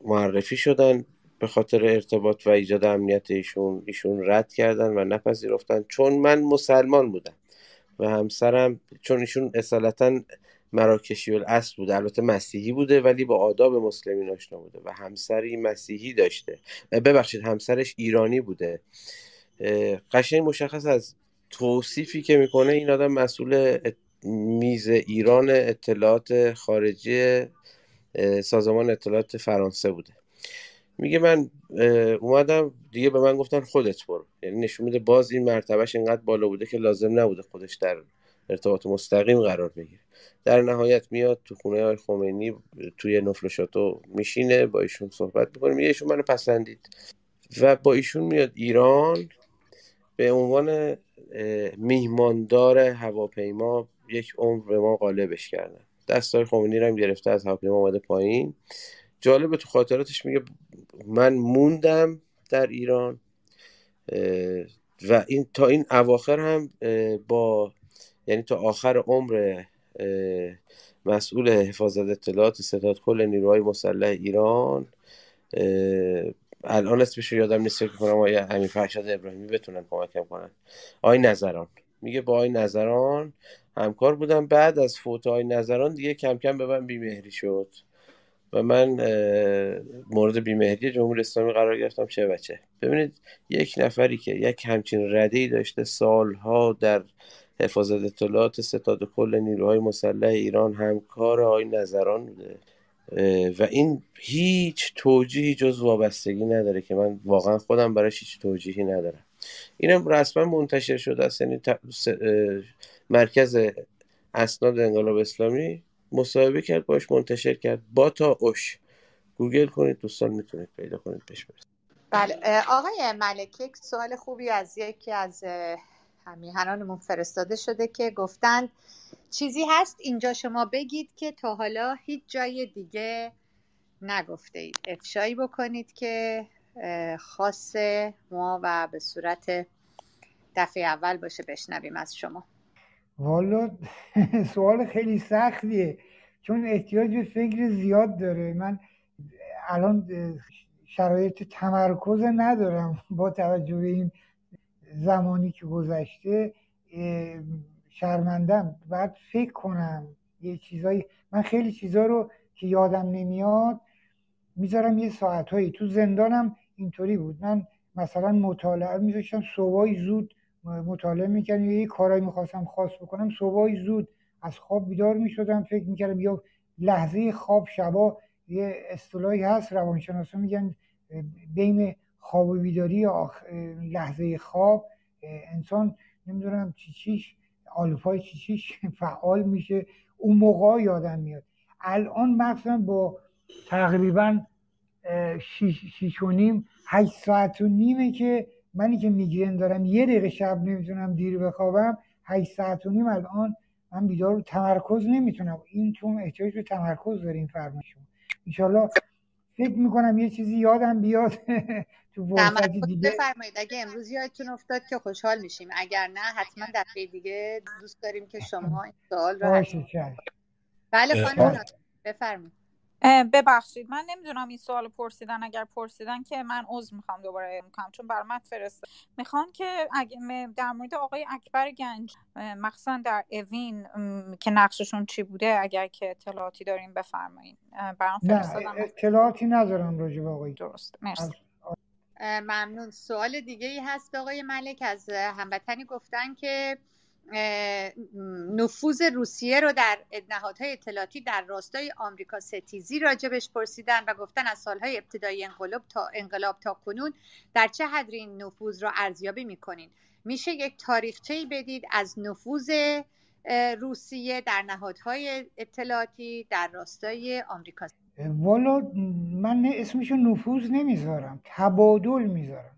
معرفی شدن. به خاطر ارتباط و ایجاد امنیت ایشون ایشون رد کردن و نپذیرفتن. چون من مسلمان بودم و همسرم چون ایشون اصالتا مراکشی الاصل بوده البته مسیحی بوده ولی با آداب مسلمین آشنا بوده و همسری مسیحی داشته. ببخشید همسرش ایرانی بوده. قشنگ مشخص از توصیفی که می‌کنه این آدم مسئول میز ایران اطلاعات خارجی سازمان اطلاعات فرانسه بوده. میگه من اومدم دیگه به من گفتن خودت برو. یعنی نشون میده باز این مرتبهش اینقدر بالا بوده که لازم نبوده خودش در ارتباط مستقیم قرار بگیره. در نهایت میاد تو خونه های خمینی توی نفل شاتو میشینه با ایشون صحبت می‌کنه میگه ایشون منو پسندید. و با ایشون میاد ایران به عنوان میهماندار هواپیما یک عمر به ما غالبش کردن. دستای خمینی رو هم گرفته از هواپیما اومده پایین. جالب تو خاطراتش میگه من موندم در ایران و این تا این اواخر هم با یعنی تا آخر عمر مسئول حفاظت اطلاعات ستاد کل نیروهای مسلح ایران الان اسمش یادم نیست فکر کنم آیا امیر فرشاد ابراهیمی بتونن کمکم کنن. آی نظران. میگه با آی نظران همکار بودم. بعد از فوت آی نظران دیگه کم کم به من بیمهری شد. و من مورد بیمهری جمهوری اسلامی قرار گرفتم چه بچه ببینید یک نفری که یک همچین رده داشته سالها در حفاظت اطلاعات ستاد کل نیروهای مسلح ایران همکار آی نظران بوده. و این هیچ توجیهی جز وابستگی نداره که من واقعا خودم براش هیچ توجیهی ندارم. اینم رسما منتشر شده است یعنی مرکز اسناد انقلاب اسلامی. مصاحبه کرد باش منتشر کرد. با تا اوش. گوگل کنید دوستان می‌تونید پیدا کنید پیش برسید. بله آقای ملک یک سوال خوبی از یکی از همیهنانمون فرستاده شده که گفتند چیزی هست اینجا شما بگید که تا حالا هیچ جای دیگه نگفته اید. افشایی بکنید که خاص ما و به صورت دفعه اول باشه بشنویم از شما. والا [laughs] سوال خیلی سختیه. چون احتیاج به فکر زیاد داره. من الان شرایط تمرکز ندارم با توجه به این زمانی که گذشته. شرمندم. باید فکر کنم یه چیزایی من خیلی چیزا رو که یادم نمیاد می‌ذارم یه ساعتهایی. تو زندانم اینطوری بود. من مثلا مطالعه میذاشتم صبحای زود مطالعه می‌کردم یه کارایی می‌خواستم خاص بکنم. صبحای زود از خواب بیدار می‌شدم فکر می‌کردم یا لحظه خواب شبا یه اصطلاحی هست روانشناسا میگن بین خواب و بیداری لحظه خواب انسان نمی‌دونم چی چیش آلفای چی چیش [laughs] فعال میشه. اون موقع یادم میاد. الان مثلا با تقریبا شیش, و نیم هشت ساعت و نیمه که منی که میگرن دارم یه دقیقه شب نمی‌تونم دیر بخوابم هشت ساعت و نیم الان من بیدار تمرکز نمی‌تونم. این چون احتیاج به تمرکز داریم فرمایشون انشالله فکر می‌کنم یه چیزی یادم بیاد. [laughs] تو فرصت دیگه. بفرمایید. اگه امروز یادتون افتاد که خوشحال میشیم. اگر نه حتما دفعه دیگه دوست داریم که شما این سوال رو بله خانم بفرمایید. ببخشید. من نمی‌دونم این سوال پرسیدن. اگر پرسیدن که من عذر می‌خوام دوباره می‌کنم. چون بر من فرست می‌خوان که در مورد آقای اکبر گنج مخصوصا در اوین که نقششون چی بوده اگر که اطلاعاتی داریم بفرمایید برام اطلاعاتی ندارم راجع به آقای درست. مرسی. ممنون. سوال دیگه ای هست آقای ملک. از هموطنی گفتن که نفوذ روسیه رو در نهادهای اطلاعاتی در راستای آمریکا ستیزی راجبش پرسیدن و گفتن از سالهای ابتدای انقلاب تا انقلاب تا کنون در چه حد این نفوذ رو ارزیابی می‌کنین؟ میشه یک تاریخچه بدید از نفوذ روسیه در نهادهای اطلاعاتی در راستای آمریکا. والا من اسمشو نفوذ نمی‌ذارم تبادل می‌ذارم.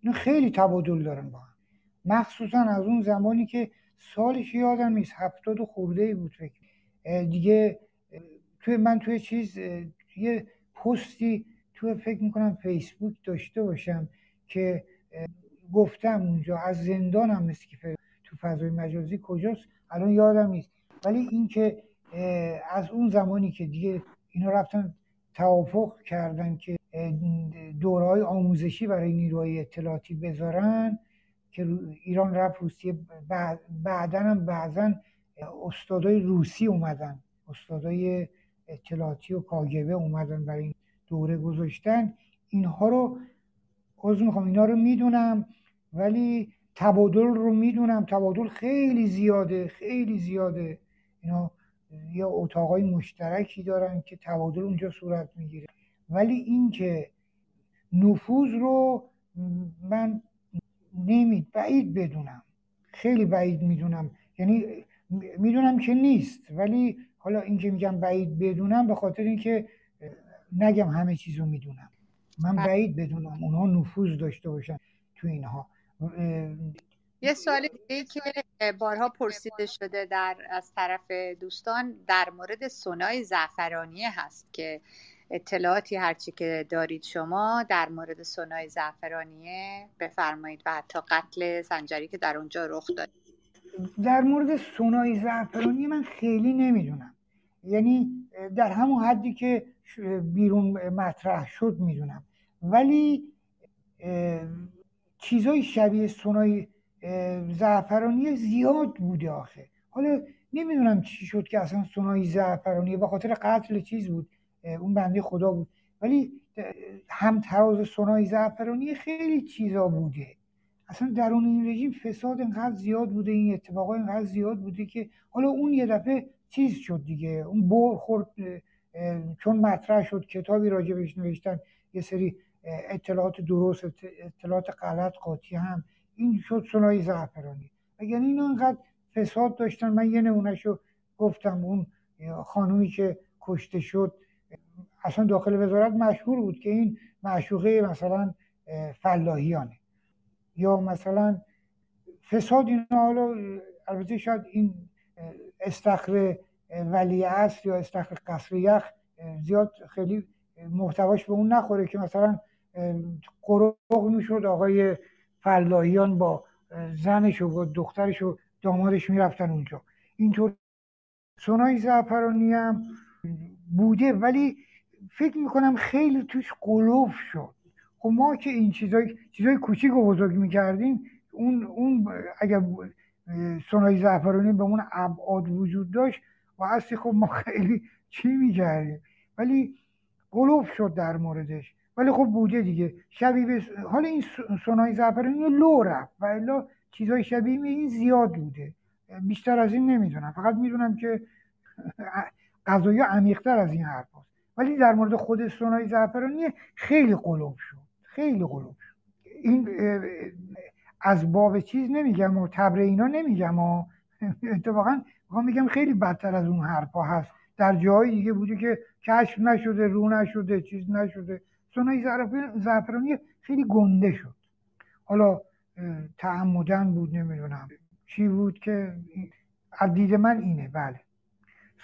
اینو خیلی تبادل دارن با هم. مخصوصا از اون زمانی که سالش یادم نیست. هفتاد و خورده ای بود فکر دیگه توی من توی چیز یه پستی توی فکر می‌کنم فیسبوک داشته باشم که گفتم اونجا از زندانم مثل که تو فضای مجازی کجاست؟ الان یادم نیست. ولی اینکه از اون زمانی که دیگه اینا رفتن توافق کردن که دورهای آموزشی برای نیروهای اطلاعاتی بذارن که ایران رفت روسیه بعدا هم بعضا استادای روسی اومدن. استادای اطلاعاتی و کاگبه اومدن برای این دوره گذاشتن. اینها رو عضو می‌خوام اینا رو می‌دونم ولی تبادل رو می‌دونم. تبادل خیلی زیاده خیلی زیاده. اینا یا اتاقای مشترکی دارن که تبادل اونجا صورت می‌گیره. ولی اینکه نفوذ رو من نمی بعید بدونم. خیلی بعید می‌دونم. یعنی می‌دونم که نیست ولی حالا اینکه میگم بعید بدونم به خاطر اینکه نگم همه چیز رو می‌دونم. من بله. بعید بدونم اونها نفوذ داشته باشن تو اینها. یه سوال دیگه که بارها پرسیده شده در از طرف دوستان در مورد سونای زعفرانیه هست که اطلاعاتی هرچی که دارید شما در مورد سونای زعفرانیه بفرمایید و حتی قتل سنجری که در اونجا رخ داد. در مورد سونای زعفرانی من خیلی نمی‌دونم. یعنی در همون حدی که بیرون مطرح شد می‌دونم. ولی چیزای شبیه سونای زعفرانی زیاد بوده آخه. حالا نمی‌دونم چی شد که اصلا سونای زعفرانی به خاطر قتل چیز بود. اون بنده خدا بود. ولی هم تراز سونای زعفرانی خیلی چیزا بوده. اصلا درون این رژیم فساد انقدر زیاد بوده این اتفاقا انقدر زیاد بوده که حالا اون یه دفعه چیز شد دیگه. اون بر خورد چون مطرح شد کتابی راجبش نوشتن یه سری اطلاعات درست اطلاعات غلط قاطی هم. این شد سونای زعفرانی. اگر این انقدر فساد داشتن؟ من یه نمونهشو گفتم. اون خانومی که کشته شد اصلا داخل وزارت مشهور بود که این معشوقه مثلا فلاحیانه. یا مثلا فساد اینا حالا البته شاید این استخر ولی یا استخر قصر یخ زیاد خیلی محتواش به اون نخوره که مثلا قروق می‌شد آقای فلاحیان با زنش و با دخترش و دامادش می‌رفتن اونجا. اینطور. سونای زعفرانی هم بوده ولی فکر می‌کنم خیلی توش قلوف شد. خب ما که این چیزای چیزای کوچیک و بزرگ می‌کردیم اون اون اگر سونای زعفرانی به اون ابعاد وجود داشت و اصلی خب ما خیلی چی می‌کردیم. ولی قلوف شد در موردش. ولی خب بوده دیگه. شبیه به حالا این سونای زعفرانی لو رفت و الا چیزای شبیه این زیاد بوده. بیشتر از این نمی‌دونم. فقط می‌دونم که [laughs] قضایی عمیقتر از این حرف هست. ولی در مورد خود سونای زعفرانی خیلی قلوب شد. خیلی قلوب شد. این از باب چیز نمیگم و تبر اینا نمیگم و اتفاقا میگم خیلی بدتر از اون حرفا هست. در جای دیگه بوده که کشف نشده رو نشده چیز نشده. سونای زعفرانی خیلی گنده شد. حالا تعمدن بود نمی‌دونم. چی بود که از دید من اینه. بله.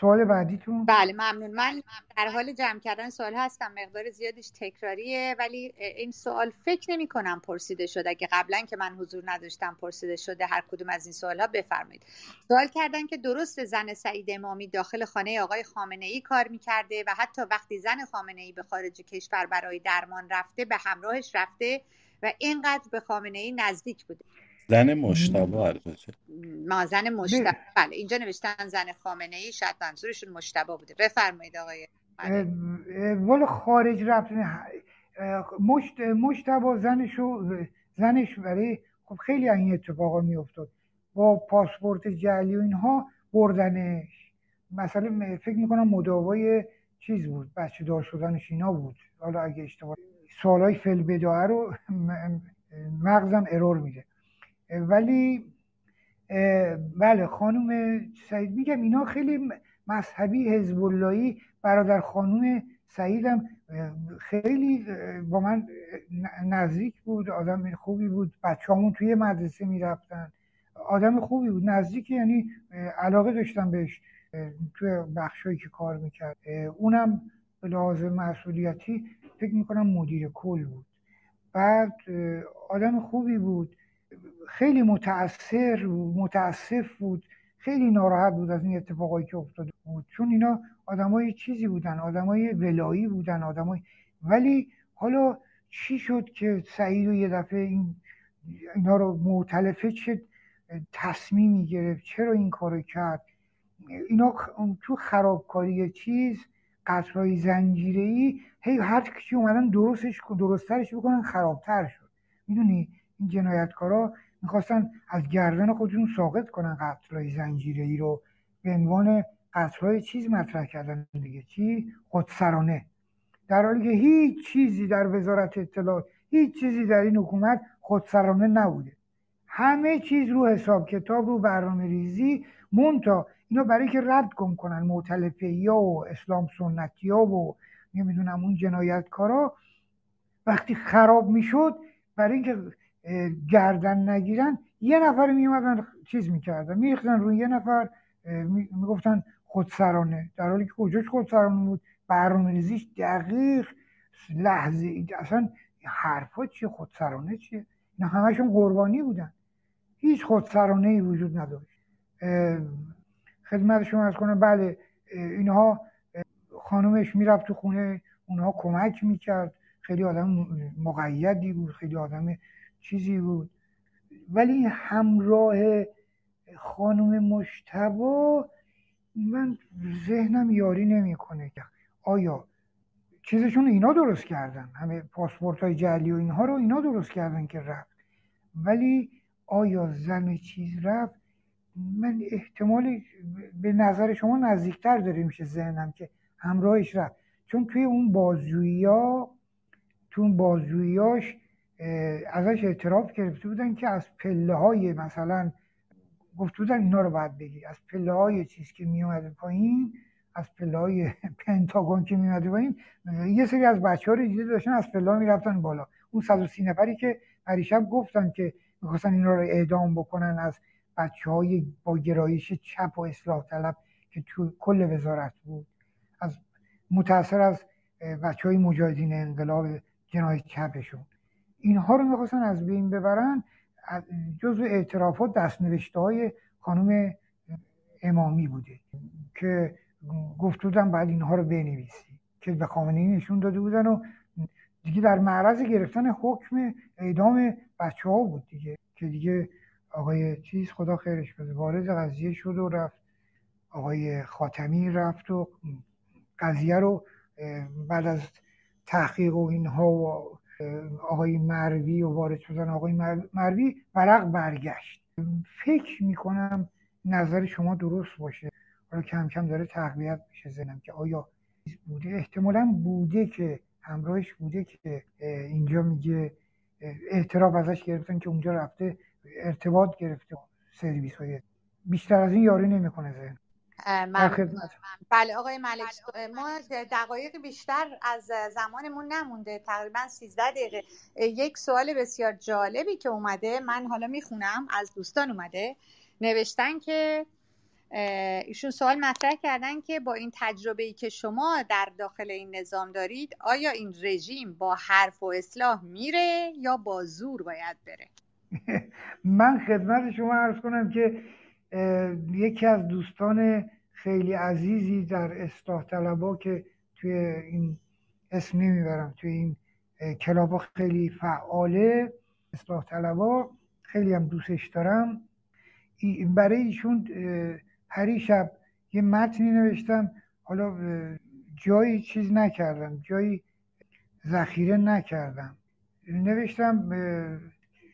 سوال بعدیتون. بله ممنون. من در حال جمع کردن سوال هستم. مقدار زیادیش تکراریه ولی این سوال فکر نمی کنم پرسیده شده. اگه قبلا که من حضور نداشتم پرسیده شده هر کدوم از این سوال ها بفرمایید. سوال کردن که درست زن سعید امامی داخل خانه آقای خامنه ای کار می‌کرده و حتی وقتی زن خامنه ای به خارج کشور برای درمان رفته به همراهش رفته و اینقدر به خامنه ای نزدیک بوده. زن مشتبه البته. ما زن مشتبه. بله. اینجا نوشتن زن خامنه ای شاید منظورشون مشتبه بوده. بفرمایید آقای والا خارج رفت. مشت مشتبه زنشو زنش برای خب خیلی این اتفاقا میافتاد. با پاسپورت جعلی و اینها بردنش. مثلا فکر می‌کنم مداوای چیز بود بچه دار شدنش اینا بود. حالا اگه اشتباه سوالای فل بداعه رو مغزم ارور میده. ولی بله خانم سعید میگم اینا خیلی مذهبی حزب برادر خانم سعیدم خیلی با من نزدیک بود آدم خوبی بود بچه توی مدرسه می‌رفتن آدم خوبی بود نزدیک یعنی علاقه داشتم بهش توی بخشایی که کار می‌کرد اونم به لحاظ مسئولیتی فکر می‌کنم مدیر کل بود. بعد آدم خوبی بود. خیلی متاثر متاسف بود. خیلی ناراحت بود از این اتفاقایی که افتاده بود. چون اینا آدمای چیزی بودن آدمای ولایی بودن آدمای ولی حالا چی شد که سعید و یه دفعه این اینا رو معتلفه چه تصمیمی گرفت؟ چرا این کارو کرد؟ اینا تو خرابکاری چیز قطرهای زنجیره ای هی هر کسی اومدن درستش درسترش بکنن خرابتر شد. می‌دونی؟ این جنایتکارا می‌خواستن از گردن خودشون ساقط کنن قتلهای زنجیره ای رو به عنوان قتلهای چیز مطرح کردن دیگه. چی؟ خودسرانه. در حالی که هیچ چیزی در وزارت اطلاعات هیچ چیزی در این حکومت خودسرانه نبوده. همه چیز رو حساب کتاب رو برنامه ریزی مونتا اینا برای که رد کن کنن معتلفه و اسلام سنتی ها و نمی‌دونم اون جنایتکارا. وقتی خراب می‌شد برای اینکه گردن نگیرن. یه نفر میومدن چیز می‌کردن. میریختن روی یه نفر می‌گفتن خودسرانه. در حالی که کجاش خودسرانه بود؟ برنامه ریزیش دقیق لحظه اصلا حرفا چیه؟ خودسرانه چیه؟ اینا همشون قربانی بودن. هیچ خودسرانه ای وجود نداشت. خدمت شما از کنم بله اینها خانومش می‌رفت تو خونه اونها کمک می‌کرد. خیلی آدم مقیدی بود. خیلی آدم چیزی بود. ولی همراه خانم مشتبا من ذهنم یاری نمی‌کنه که آیا چیزشون اینا درست کردن؟ همه پاسپورت های جعلی و اینها رو اینا درست کردن که رفت. ولی آیا زن چیز رفت؟ من احتمال به نظر شما نزدیکتر داره میشه ذهنم که همراهش رفت. چون توی اون بازجویی ها تو بازجوییاش ازش اعتراف گرفته بودن که از پله های مثلا گفته بودن اینا رو باید بگی. از پله های چیز که میومده پایین از پله های [laughs] پنتاگون که میومده پایین یه سری از بچه ها رو دیده داشتن از پله ها می‌رفتن بالا. اون 130 نفری که پریشب گفتن که می‌خواستن اینا رو اعدام بکنن از بچه های با گرایش چپ و اصلاح طلب که تو کل وزارت بود. از متاثر از بچه های مجاهدین انقلاب جنایت چپشون. اینها رو می‌خواستن از بین ببرن جزو اعترافات دستنوشته های خانم امامی بوده که گفت بودن باید اینها رو بنویسی که به خامنه نشون داده بودن و دیگه در معرض گرفتن حکم اعدام بچه ها بود دیگه که دیگه آقای چیز خدا خیرش بده وارد قضیه شد و رفت. آقای خاتمی رفت و قضیه رو بعد از تحقیق و اینها و آقای مروی و وارد شدن آقای مروی ورق برگشت. فکر می‌کنم نظر شما درست باشه. حالا کم کم داره تقویت میشه زنم که آیا بوده؟ احتمالا بوده که همراهش بوده که اینجا میگه اعتراف ازش گرفتن که اونجا رفته ارتباط گرفته سرویس های بیشتر از این یاری نمی‌کنه ذهن. بله. آقای ملک ما دقایق بیشتر از زمانمون نمونده. تقریبا 13 دقیقه. یک سوال بسیار جالبی که اومده. من حالا می‌خونم. از دوستان اومده. نوشتن که ایشون سوال مطرح کردن که با این تجربه ای که شما در داخل این نظام دارید آیا این رژیم با حرف و اصلاح میره یا با زور باید بره؟ [laughs] من خدمت شما عرض کنم که یکی از دوستان خیلی عزیزی در اصلاح طلبا که توی این اسم نمی‌برم توی این کلابا خیلی فعاله اصلاح طلبا خیلی هم دوستش دارم. برای ایشون شب یه متنی نوشتم حالا جایی چیز نکردم جایی ذخیره نکردم. نوشتم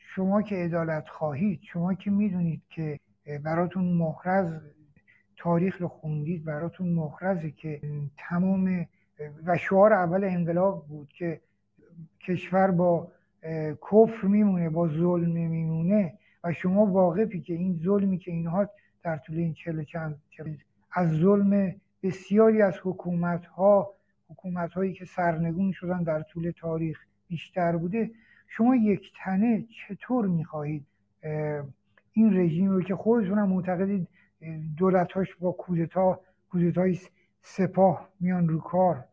شما که عدالت خواهید شما که می‌دونید که براتون محرز تاریخ رو خوندید براتون محرزه که تمام و شعار اول انقلاب بود که کشور با کفر میمونه با ظلم میمونه و شما واقفی که این ظلمی که اینها در طول این چهل چند از ظلم بسیاری از حکومت ها حکومت هایی که سرنگون شدن در طول تاریخ بیشتر بوده شما یک تنه چطور می‌خواهید این رژیم رو که خودتون هم معتقدید دولتاش با کودتا کودتای سپاه میان رو کار.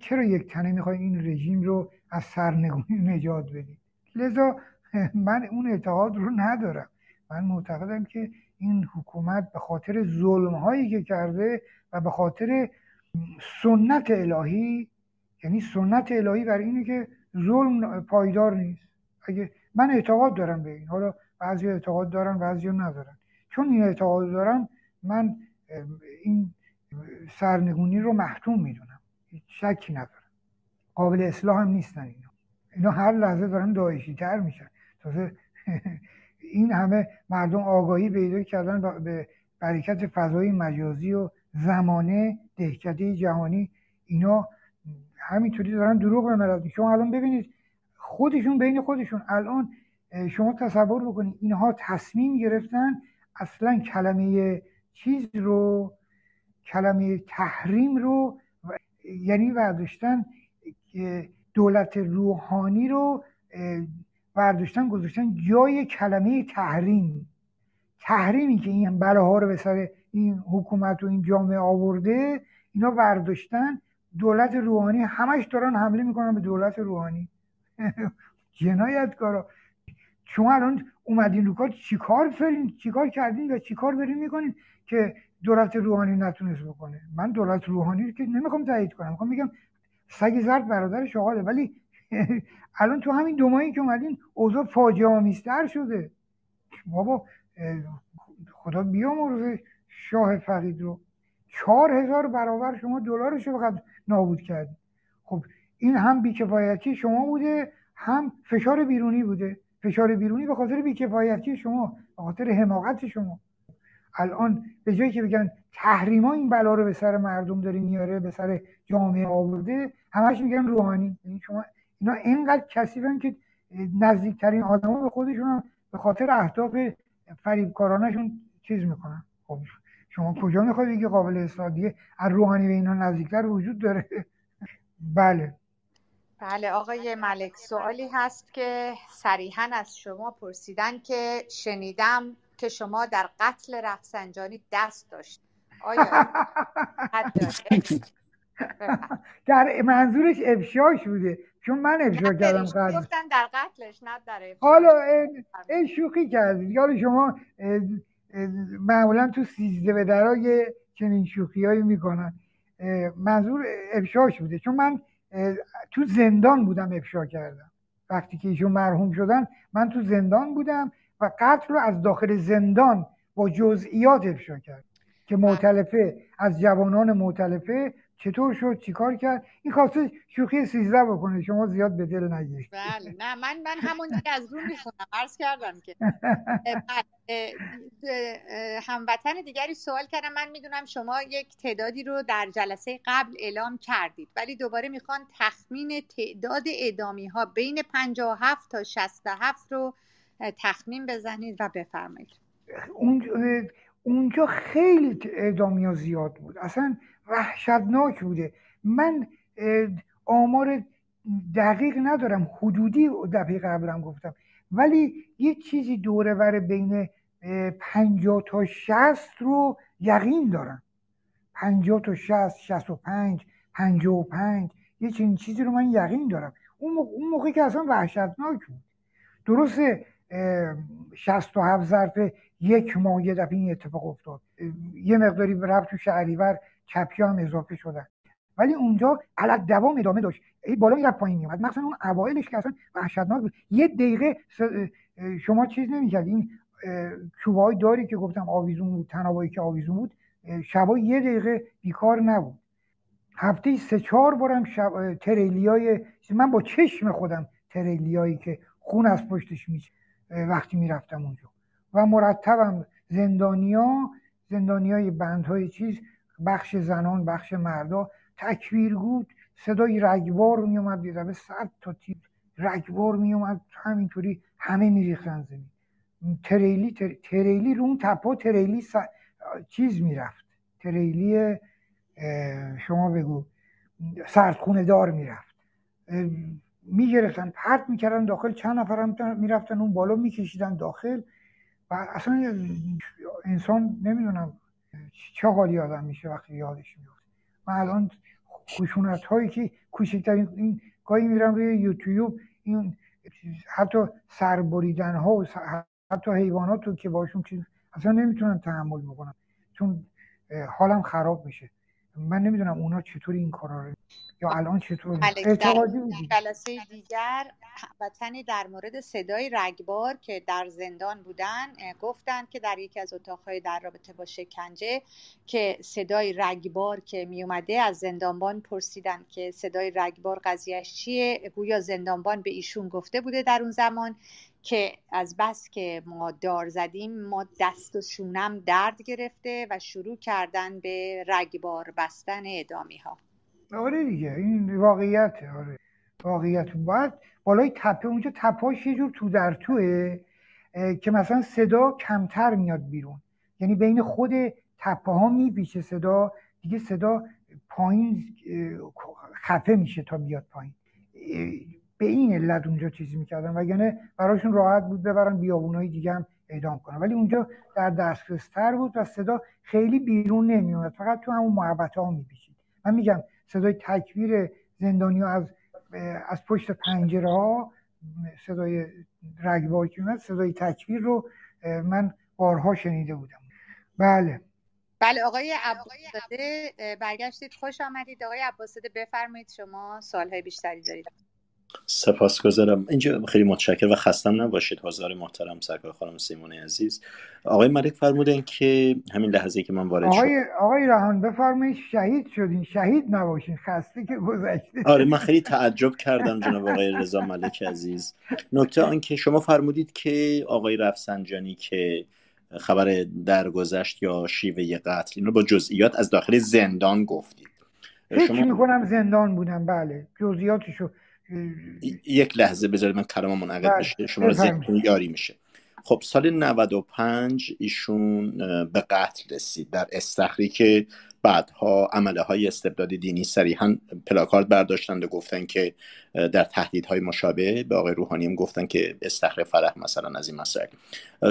چرا یک تنه می‌خواید این رژیم رو از سرنگونی نجات بدید لذا [laughs] من اون اعتقاد رو ندارم. من معتقدم که این حکومت به خاطر ظلم هایی که کرده و به خاطر سنت الهی یعنی سنت الهی بر اینه که ظلم پایدار نیست. اگه من اعتقاد دارم به این. حالا بعضی اعتقاد دارن بعضی ندارن. چون این اعتقاد دارم من این سرنگونی رو محتوم می‌دونم. شکی ندارم. قابل اصلاح هم نیستن اینا. اینا هر لحظه دارن داعشی تر میشن. تازه [laughs] این همه مردم آگاهی پیدا کردن به برکت فضای مجازی و زمانه دهکده جهانی اینا همینطوری دارن دروغ به ملت شما الان ببینید خودشون بین خودشون. الان شما تصور بکنید اینها تصمیم گرفتن اصلا کلمه چیز رو کلمه تحریم رو یعنی برداشتن دولت روحانی رو برداشتن گذاشتن جای کلمه تحریم. تحریمی که این بلاها رو به سر این حکومت و این جامعه آورده اینا برداشتن دولت روحانی. همش دارن حمله می‌کنن به دولت روحانی. [laughs] جنایتکارا. شما الان اومدین رو کار چیکار فرین چیکار کردین و چیکار دارین می‌کنین که دولت روحانی نتونست بکنه؟ من دولت روحانی که نمی‌خوام تایید کنم. می‌خوام میگم سگ زرد برادر شغاله ولی [laughs] الان تو همین دو ماهی که اومدین اوضاع فاجعه آمیزتر شده. بابا خدا بیامرزه شاه فقید رو. چهار هزار برابر شما دلارش رو فقط نابود کردید خب این هم بیکفایتی شما بوده هم فشار بیرونی بوده. فشار بیرونی به خاطر بیکفایتی شما به خاطر حماقت شما. الان به جایی که بگن تحریما این بلا رو به سر مردم داره میاره به سر جامعه آورده همش میگن روحانی یعنی شما اینا اینقدر کثیفن که نزدیکترین آدما به خودشون به خاطر اهداف فریبکارانشون چیز می‌کنن. خب شما کجا می‌خواید بگی قابل اصلاح از روحانی به اینا نزدیکتر وجود داره. [laughs] بله. بله آقای ملک سوالی هست که صریحا از شما پرسیدن که شنیدم که شما در قتل رفسنجانی دست داشت. آیا [laughs] در منظورش افشاش بوده چون من افشا کردم گفتن در قتلش نه در حالا این شوخی کردید. حالا شما معمولا تو سیزده به درای چنین شوخی هایی می‌کنن منظور افشاش بوده. چون من تو زندان بودم افشا کردم. وقتی که ایشون مرحوم شدن من تو زندان بودم و قتل رو از داخل زندان با جزئیات افشا کرد که معتلفه از جوانان معتلفه چطور شد؟ چیکار کرد؟ این خواسته شوخی سیزده بکنه. شما زیاد به دل نگیرید بله. نه من من همون دیگه از رو می‌خونم. عرض کردم که. [laughs] هموطن دیگری سوال کردم. من می‌دونم شما یک تعدادی رو در جلسه قبل اعلام کردید ولی دوباره می‌خوان تخمین تعداد اعدامی ها بین 57 تا 67 رو تخمین بزنید و بفرمایید. اونجا خیلی اعدامی ها زیاد بود. اصلا وحشتناک بوده. من آمار دقیق ندارم. حدودی دفعه قبلم گفتم. ولی یه چیزی دوره ور بین پنجاه تا شست رو یقین دارم. پنجاه تا شست شست و پنج پنجاه و پنج یه چنین چیزی رو من یقین دارم. اون موقع, اون موقع که اصلا وحشتناک بود. درسته شست و هفت ظرف یک ماه یه دفعه این اتفاق افتاد. یه مقداری رفت تو شهریور. چپی هم اضافه شدن ولی اونجا علت دوام ادامه داشت. ای بالا می‌رفت پایین میومد مثلا اون اوایلش که اصلا وحشتناک بود. یه دقیقه شما چیز نمی‌کرد این چوبای داری که گفتم آویزون بود تنابایی که آویزون بود شبا یه دقیقه بیکار نبود. هفته سه چهار بارم شب تریلیای من با چشم خودم تریلیایی که خون از پشتش میشه وقتی می‌رفتم اونجا. و مرتبم زندانیا زندانیای بندهای چیز بخش زنان بخش مردا. تکویرگود صدای رگبار میومد به صد تا تیر رگبار میومد همینطوری همه میریختن زمین. تریلی تریلی رو اون تپا تریلی س... چیز می‌رفت. تریلی شما بگو سردخونه دار می‌رفت. می‌گرفتن پرت می‌کردن داخل چند نفر می‌رفتن اون بالا میکشیدن داخل. و اصلا انسان نمی‌دونم چه حالی آدم میشه وقتی یادش میفته من الان خشونت هایی که کوچکترین این گاهی میرم روی یوتیوب این حتی سربریدن ها و حتی حیوانات رو که باشون چیز اصلا نمی‌تونم تحمل بکنم چون حالم خراب میشه. من نمی‌دونم اونا چطور این کارا رو یا الان چطور در جلسه دیگر وطنی در مورد صدای رگبار که در زندان بودن گفتند که در یکی از اتاقهای در رابطه با شکنجه که صدای رگبار که می اومده از زندانبان پرسیدن که صدای رگبار قضیهش چیه؟ گویا زندانبان به ایشون گفته بوده در اون زمان. که از بس که ما دار زدیم ما دست و شونم درد گرفته و شروع کردن به رگبار بستن ادامی ها آره دیگه این واقعیته آره. واقعیت. باید بالای تپه اونجا تپهاش یه جور تو در توه که مثلا صدا کمتر میاد بیرون. یعنی بین خود تپه ها میپیچه صدا دیگه صدا پایین خفه میشه تا بیاد پایین. به این علت اونجا چیزی می‌کردن وگرنه براشون راحت بود ببرن بیابونای دیگه هم اعدام کنن. ولی اونجا در دسترس تر بود و صدا خیلی بیرون نمیومد فقط تو همون محبت ها میپیچید. من میگم صدای تکبیر زندانی ها از از پشت پنجره ها صدای رگبار که صدای تکبیر رو من بارها شنیده بودم. بله. بله آقای عباسده برگشتید. خوش آمدید. آقای عباسده بفرمایید شما سالهای بیشتری دارید. سپاسگزارم. اینجا خیلی متشکر و خستم نباشید. حضار محترم سرکار خانم سیمون عزیز. آقای ملک فرمودن که همین لحظه که من وارد آقای شد آقای رهان بفرمایید شهید شدین. شهید نباشین. خسته که گذشته. آره من خیلی تعجب کردم جناب آقای رضا ملک عزیز. نکته آن که شما فرمودید که آقای رفسنجانی که خبر درگذشت یا شیوه قتل اینو با جزئیات از داخل زندان گفتید. فکر شما... می‌کنم زندان بودم. بله. جزئیاتشو یک لحظه بذارید من کلام منعقد بله، بشه. شما ذهنتون یاری میشه. خب سال 95 ایشون به قتل رسید در استخری که بعدها عمله های استبداد دینی صریحا پلاکارد برداشتند و گفتن که در تهدیدهای مشابه به آقای روحانی هم گفتن که استخر فرح مثلا از این مسائل.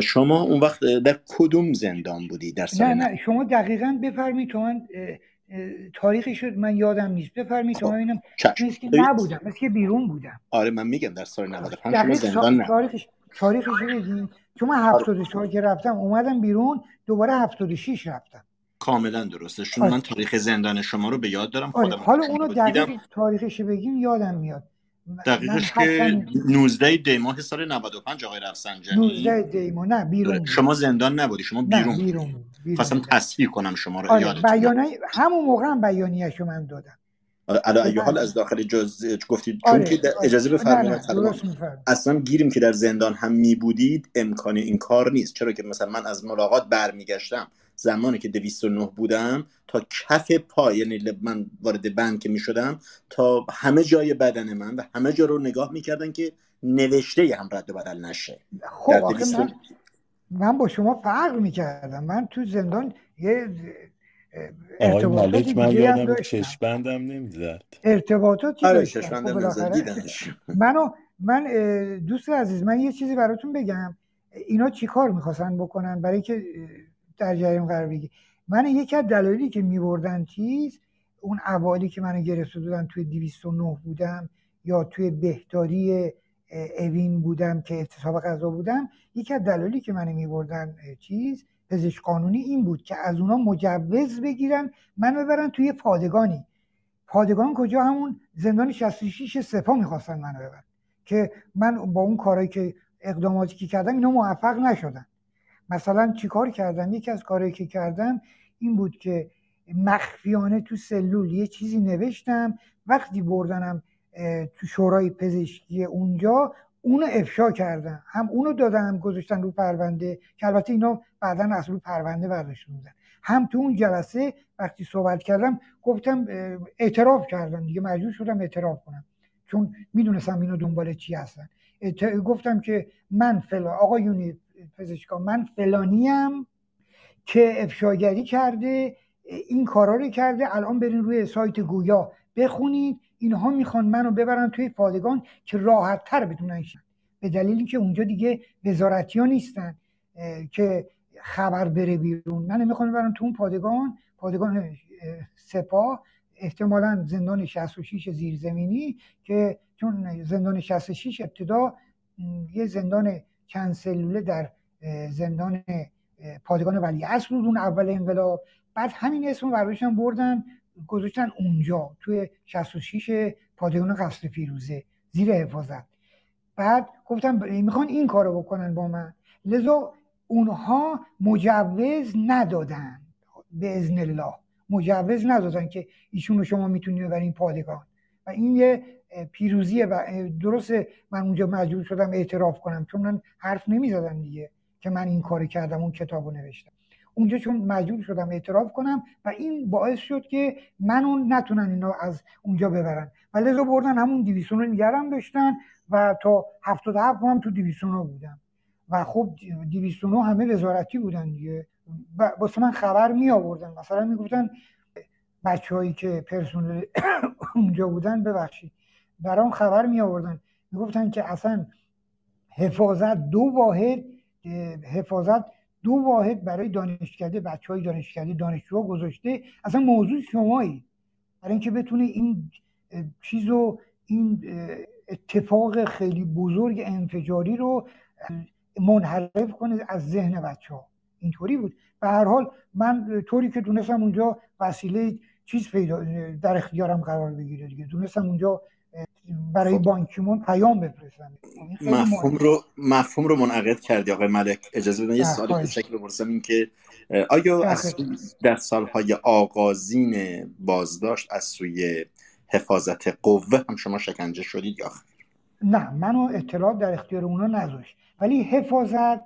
شما اون وقت در کدوم زندان بودی در سال نه نه شما دقیقا بفرمایید من تاریخی شد من یادم نیست. بفرمایید تو ببینم. نیست که نبودم مثل که بیرون بودم. آره من میگم در سال 95 شما زندان نه تاریخش تاریخش بگین چون من 74 که رفتم اومدم بیرون دوباره 76 رفتم. کاملا درسته. چون آره. من تاریخ زندان شما رو به یاد دارم آره. خودم حالا اونو دقیق تاریخش بگیم یادم میاد. دقیقش که 19 دی ماه سال 95 آقای رفسنجانی. 19 دی ماه. نه بیرون شما زندان نبودی شما بیرون نه بیرون, بیرون. خواستم تصحیح کنم شما رو آره بیانه همون موقع هم بیانیه شو من دادم. علا ای حال از داخل جز گفتید چون آره. که اجازه بفرمایید اصلا گیریم که در زندان هم می بودید امکان این کار نیست. چرا که مثلا من از ملاقات برمیگشتم. زمانی که 209 بودم تا کف پای یعنی من وارد بند که می شدم تا همه جای بدن من و همه جا رو نگاه می‌کردن که نوشته هم رد و بدل نشه. خب من, من با شما فرق می‌کردم. من تو زندان یه آقای مالک من یادم چشمندم نمی‌زد. ارتباطاتی آره داشتم. خب منو من دوست عزیز من یه چیزی براتون بگم. اینا چیکار می‌خواستن بکنن؟ برای که در جریان قرار بگی. من یکی از دلایلی که میبردن چیز اون اوالی که منو گرفته بودن توی 209 بودم یا توی بهداری اوین بودم که اعتصاب غذا بودم یکی از دلایلی که منو میبردن چیز پزشک قانونی این بود که از اونا مجوز بگیرن من ببرن توی پادگانی. پادگان کجا؟ همون زندان 66 سپاه می‌خواستن منو ببرن. که من با اون کارهایی که اقداماتی که کردم اینا موفق نشدن. مثلا چیکار کردم؟ یکی از کارهایی که کردم این بود که مخفیانه تو سلول یه چیزی نوشتم. وقتی بردنم تو شورای پزشکی اونجا اونو افشا کردن. هم اونو دادن هم گذاشتن رو پرونده که البته اینا بعدا از رو پرونده برداشته بودن. هم تو اون جلسه وقتی صحبت کردم گفتم اعتراف کردم دیگه مجبور شدم اعتراف کنم. چون می‌دونستم اینو دنبال چی هستن. گفتم که من فلا آقایونی پزشکا من فلانیم که افشاگری کرده این کارا رو کرده الان برین روی سایت گویا بخونید اینها می‌خوان منو ببرن توی پادگان که راحت تر بدونن به دلیلی که اونجا دیگه وزارتی ها نیستن که خبر بره بیرون. من می‌خوام ببرن تو اون پادگان پادگان سپاه احتمالا زندان 66 زیرزمینی که چون زندان 66 ابتدا یه زندان چند سلوله در زندان پادگان ولی اصل بود اون اول انقلاب. بعد همین اسم رو بردن گذاشتن اونجا توی 66 پادگان قصر فیروزه زیر حفاظت. بعد گفتم می‌خوان این کارو بکنن با من. لذا اونها مجوز ندادن. به ازن الله. مجوز ندادن که ایشون رو شما می‌تونی ببرین پادگان. و این یه پیروزیه و درست من اونجا مجبور شدم اعتراف کنم چون من حرف نمی‌زدم دیگه که من این کاری کردم اون کتابو نوشتم. اونجا چون مجبور شدم اعتراف کنم و این باعث شد که منو نتونن اینا از اونجا ببرن. و لذا بردن همون دیویسون رو نگرم داشتن و تا هفتاد هفت هم تو دیویسون بودم. و خب دیویسون همه وزارتی بودن دیگه. و واسه من خبر می آوردن. مثلا می‌گفتن بچه که پرسنل [coughs] اونجا بودن ببخشید. برام خبر می آوردن. می‌گفتن که اصلا حفاظت دو واحد حفاظت دو واحد برای دانشکده بچه های دانشکده دانشجوها گذاشته. اصلا موضوع شمایی. برای اینکه بتونه این چیز و این اتفاق خیلی بزرگ انفجاری رو منحرف کنه از ذهن بچه ها اینطوری بود. به هر حال من طوری که دونستم اونجا وسیله چیز پیدا در اختیارم قرار بگیره دیگه. دونستم اونجا برای خب. بانکیمون پیام بفرستن. یعنی مفهوم رو مفهوم رو منعقد کردی آقای ملک. اجازه بدید یه سوال کوچک بپرسم این که آیا از در سالهای آغازین بازداشت از سوی حفاظت قوه هم شما شکنجه شدید یا نه منو اطلاع در اختیار اونا نذاشت. ولی حفاظت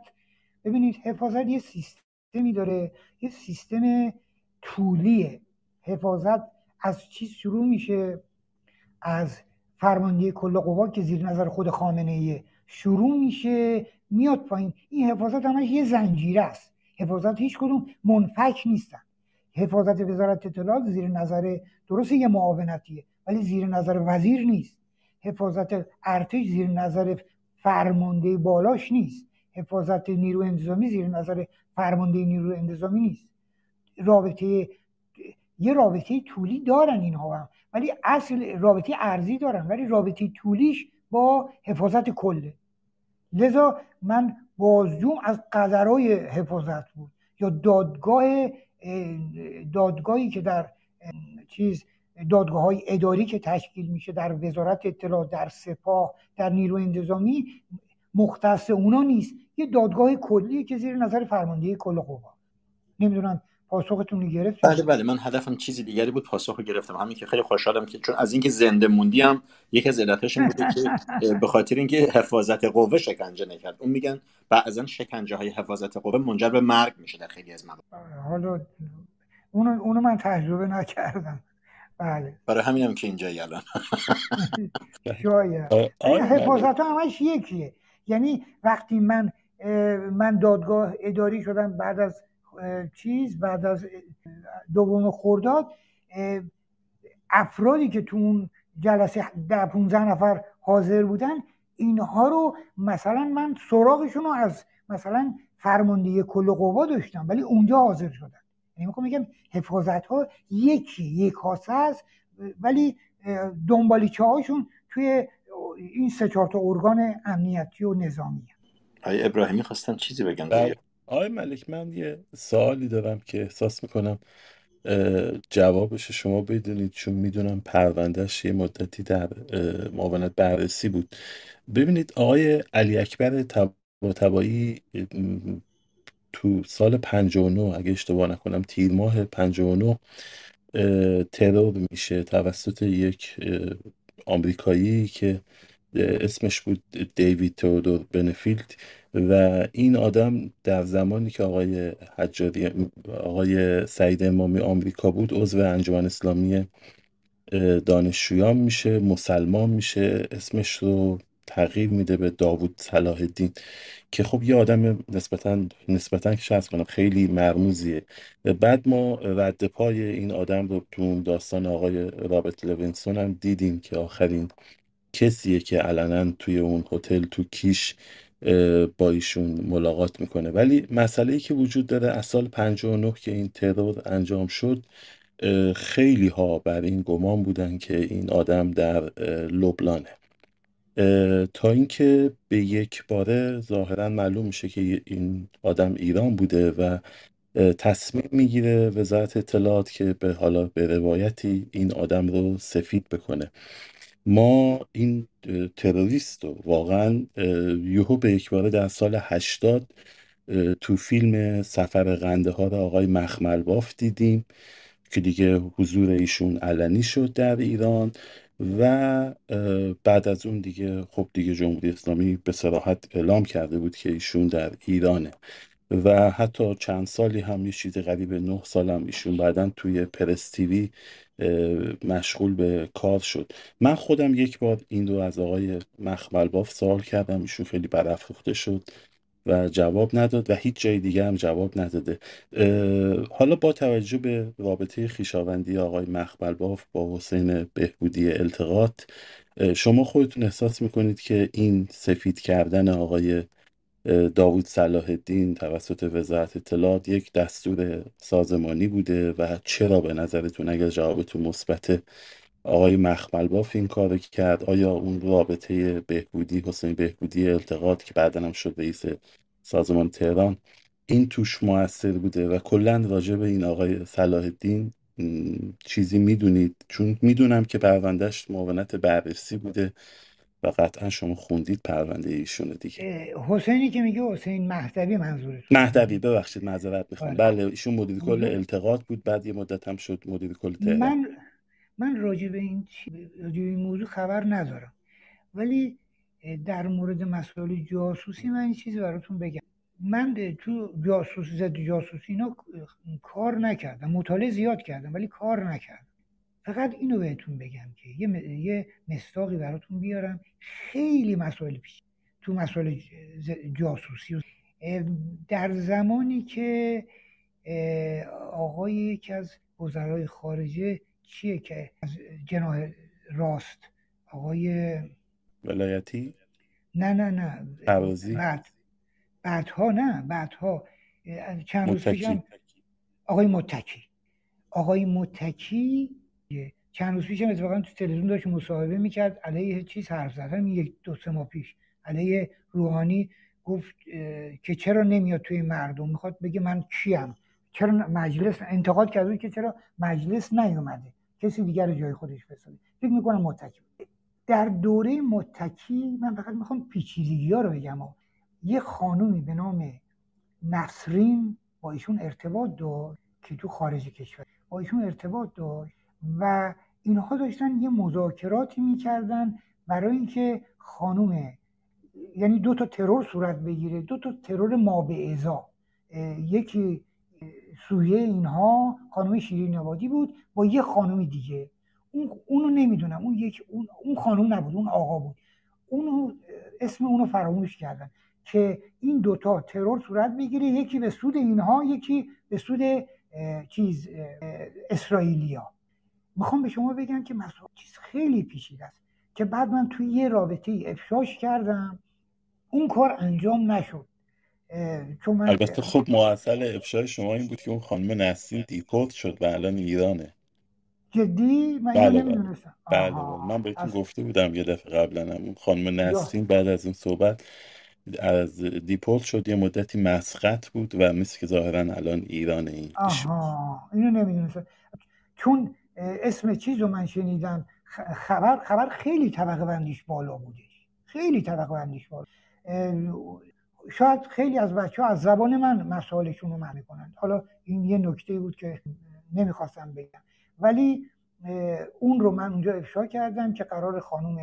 ببینید حفاظت یه سیستمی داره. یه سیستم طولیه. حفاظت از چیز شروع میشه؟ از فرماندهی کل قوا که زیر نظر خود خامنه ایه شروع میشه میاد پایین. این حفاظت همش یه زنجیره است. حفاظت هیچ کدوم منفک نیستن. حفاظت وزارت اطلاعات زیر نظر درست یه معاونتیه ولی زیر نظر وزیر نیست. حفاظت ارتش زیر نظر فرمانده بالاش نیست. حفاظت نیرو انتظامی زیر نظر فرمانده نیرو انتظامی نیست. رابطه یه رابطه طولی دارن اینها. هم ولی اصل رابطه ارزی دارن ولی رابطه طولیش با حفاظت کله لذا من بازجوم از قدرهای حفاظت بود. یا دادگاه دادگاهی که در چیز دادگاه های اداری که تشکیل میشه در وزارت اطلاع در سپاه در نیرو انتظامی مختص اونا نیست. یه دادگاه کلی که زیر نظر فرماندهی کل قوا. نمی‌دونم پاسختون رو گرفت بله بله من هدفم چیزی دیگری بود پاسخ رو گرفتم. همین که خیلی خوشحالم که چون از اینکه زنده موندی هم یکی از علتش این بوده که به خاطر اینکه حفاظت قوه شکنجه نکرد. اون میگن بعضا شکنجه های حفاظت قوه منجر به مرگ میشه در خیلی از مواقع حالا اونو, اونو من تجربه نکردم. بله. برای همینم که اینجا الان. [laughs] شاید حفاظت همش یکیه. یعنی وقتی من من دادگاه اداری شدم بعد از چیز بعد از دوم خورداد افرادی که تو اون جلسه ده 15 نفر حاضر بودن اینها رو مثلا من سراغشون رو از مثلا فرماندهی کل قوا داشتن ولی اونجا حاضر شدن. یعنی می‌خوام بگم حفاظت ها یکی یک کاسه است ولی دنبالیچه هاشون توی این سه چهار تا ارگان امنیتی و نظامی آقای ابراهیمی خواستن چیزی بگن بله. آقای ملک من یه سوالی دارم که احساس می‌کنم جوابش شما بدونید چون می‌دونم پروندهش یه مدتی در معاونت بررسی بود. ببینید آقای علی اکبر تبایی تو سال 59 اگه اشتباه نکنم تیر ماه 59 ترور میشه توسط یک آمریکایی که اسمش بود دیوید تودور بنفیلد. و این آدم در زمانی که آقای حجاری آقای سعید امامی آمریکا بود عضو انجمن اسلامی دانشجویان میشه مسلمان میشه. اسمش رو تغییر میده به داوود صلاح الدین که خب یه آدم نسبتا نسبتا که کنم خیلی مرموزیه. بعد ما رد پای این آدم رو تو داستان آقای رابرت لوینسون هم دیدیم که آخرین کسیه که علنا توی اون هتل تو کیش با ایشون ملاقات می‌کنه. ولی مسئله ای که وجود داره از سال 59 که این ترور انجام شد خیلی ها بر این گمان بودن که این آدم در لبنانه. تا اینکه به یک باره ظاهرا معلوم میشه که این آدم ایران بوده و تصمیم می‌گیره وزارت اطلاعات که به حالا به روایتی این آدم رو سفید بکنه. ما این تروریست رو واقعا یهو به یک باره در سال هشتاد تو فیلم سفر غنده ها رو آقای مخمل باف دیدیم که دیگه حضور ایشون علنی شد در ایران و بعد از اون دیگه خب دیگه جمهوری اسلامی به صراحت اعلام کرده بود که ایشون در ایرانه. و حتی چند سالی هم یه چیز قریب نه سال هم ایشون بعدا توی پرستیوی مشغول به کار شد. من خودم یک بار این رو از آقای مخمل باف سوال کردم ایشون خیلی برافروخته شد و جواب نداد و هیچ جای دیگه هم جواب نداده. حالا با توجه به رابطه خیشاوندی آقای مخبل با حسین بهبودی التقاط شما خودتون احساس می‌کنید که این سفید کردن آقای داوود صلاح الدین توسط وزارت اطلاعات یک دستور سازمانی بوده و چرا به نظرتون اگر جوابتون مثبت آقای مخمل باف این کار کرد آیا اون رابطه بهبودی حسین بهبودی التقاط که بعدا هم شد رئیس سازمان تهران این توش موثر بوده و کلا راجع به این آقای صلاح الدین چیزی می‌دونید؟ چون می‌دونم که پروندهش معاونت بررسی بوده. و قطعا شما خوندید پرونده ایشون دیگه. حسینی که میگه حسین مهدوی منظورتون مهدوی ببخشید معذرت می‌خوام. بله ایشون مدیر کل التقاط بود بعد یه مدت هم شد مدیر کل تهران. من من راجع به این راجع به این موضوع خبر ندارم. ولی در مورد مسائل جاسوسی من این چیزی براتون بگم. من تو جاسوس ضد جاسوسی اینا کار نکردم. مطالعه زیاد کردم ولی کار نکردم. فقط اینو بهتون بگم که یه, یه مستاقی براتون بیارم. خیلی مسائل پیش تو مسائل جاسوسی در زمانی که آقای یکی از وزرای خارجه چیه که از جناه راست؟ آقای ولایتی؟ نه نه نه. پروازی بعد بعدها نه بعدها. چند روز پیشم آقای متکی. آقای متکی چند روز پیشم اتفاقا تو تلویزیون داشت مصاحبه می‌کرد علیه چیز حرف زدن؟ یک دو سه ماه پیش. علیه روحانی گفت که چرا نمیاد توی مردم؟ می‌خواد بگه من کیم. چرا مجلس انتقاد کرده که چرا مجلس نیومده. کسی دیگر جای خودش بسازه. فکر می‌کنم متکی. در دوره متکی من فقط می‌خوام پیچیدگی ها رو بگم. یه خانومی به نام نسرین با ایشون ارتباط داشت که تو خارج کشور. با ایشون ارتباط داشت. و اینها داشتن یه مذاکراتی می‌کردن برای اینکه خانوم یعنی دو تا ترور صورت بگیره دو تا ترور ما به ازا یکی سویه اینها خانم شیرین آبادی بود با یه خانم دیگه. اون اونو نمی‌دونم. اون یک اون, اون خانم نبود اون آقا بود. اونو اسم اونو فراموش کردن که این دوتا ترور صورت بگیره یکی به سود اینها یکی به سود چیز اسرائیلیا. می‌خوام به شما بگم که مسئله چیز خیلی پیچیده است که بعد من توی یه رابطه افشاش کردم. اون کار انجام نشد. چون من البته خب معاصل افشای شما این بود که اون خانم نسرین دیپورت شد و الان ایرانه. جدی؟ من بله بله. بله, بله. من بهتون گفته بودم یه دفعه قبلا اون خانم نسرین بعد از این صحبت از دیپورت شد. یه مدتی مسقط بود و مثل که ظاهرا الان ایران این آها. اینو نمی‌دونستم. چون اسم چیز رو من شنیدم خبر خبر خیلی طبقه بندیش بالا بودش. خیلی طبقه بندیش بالا. شاید خیلی از بچه ها از زبان من مسائلشون رو من کنند حالا این یه نکته بود که نمی‌خواستم بگم. ولی اون رو من اونجا افشا کردم که قرار خانم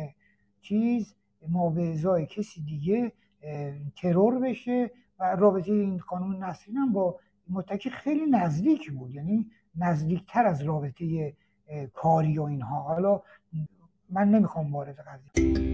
چیز ماوعظای کسی دیگه ترور بشه و رابطه این خانم نسرین هم با متکی خیلی نزدیک بود. یعنی نزدیکتر از رابطه کاری و اینها. حالا من نمی‌خوام وارد قضیه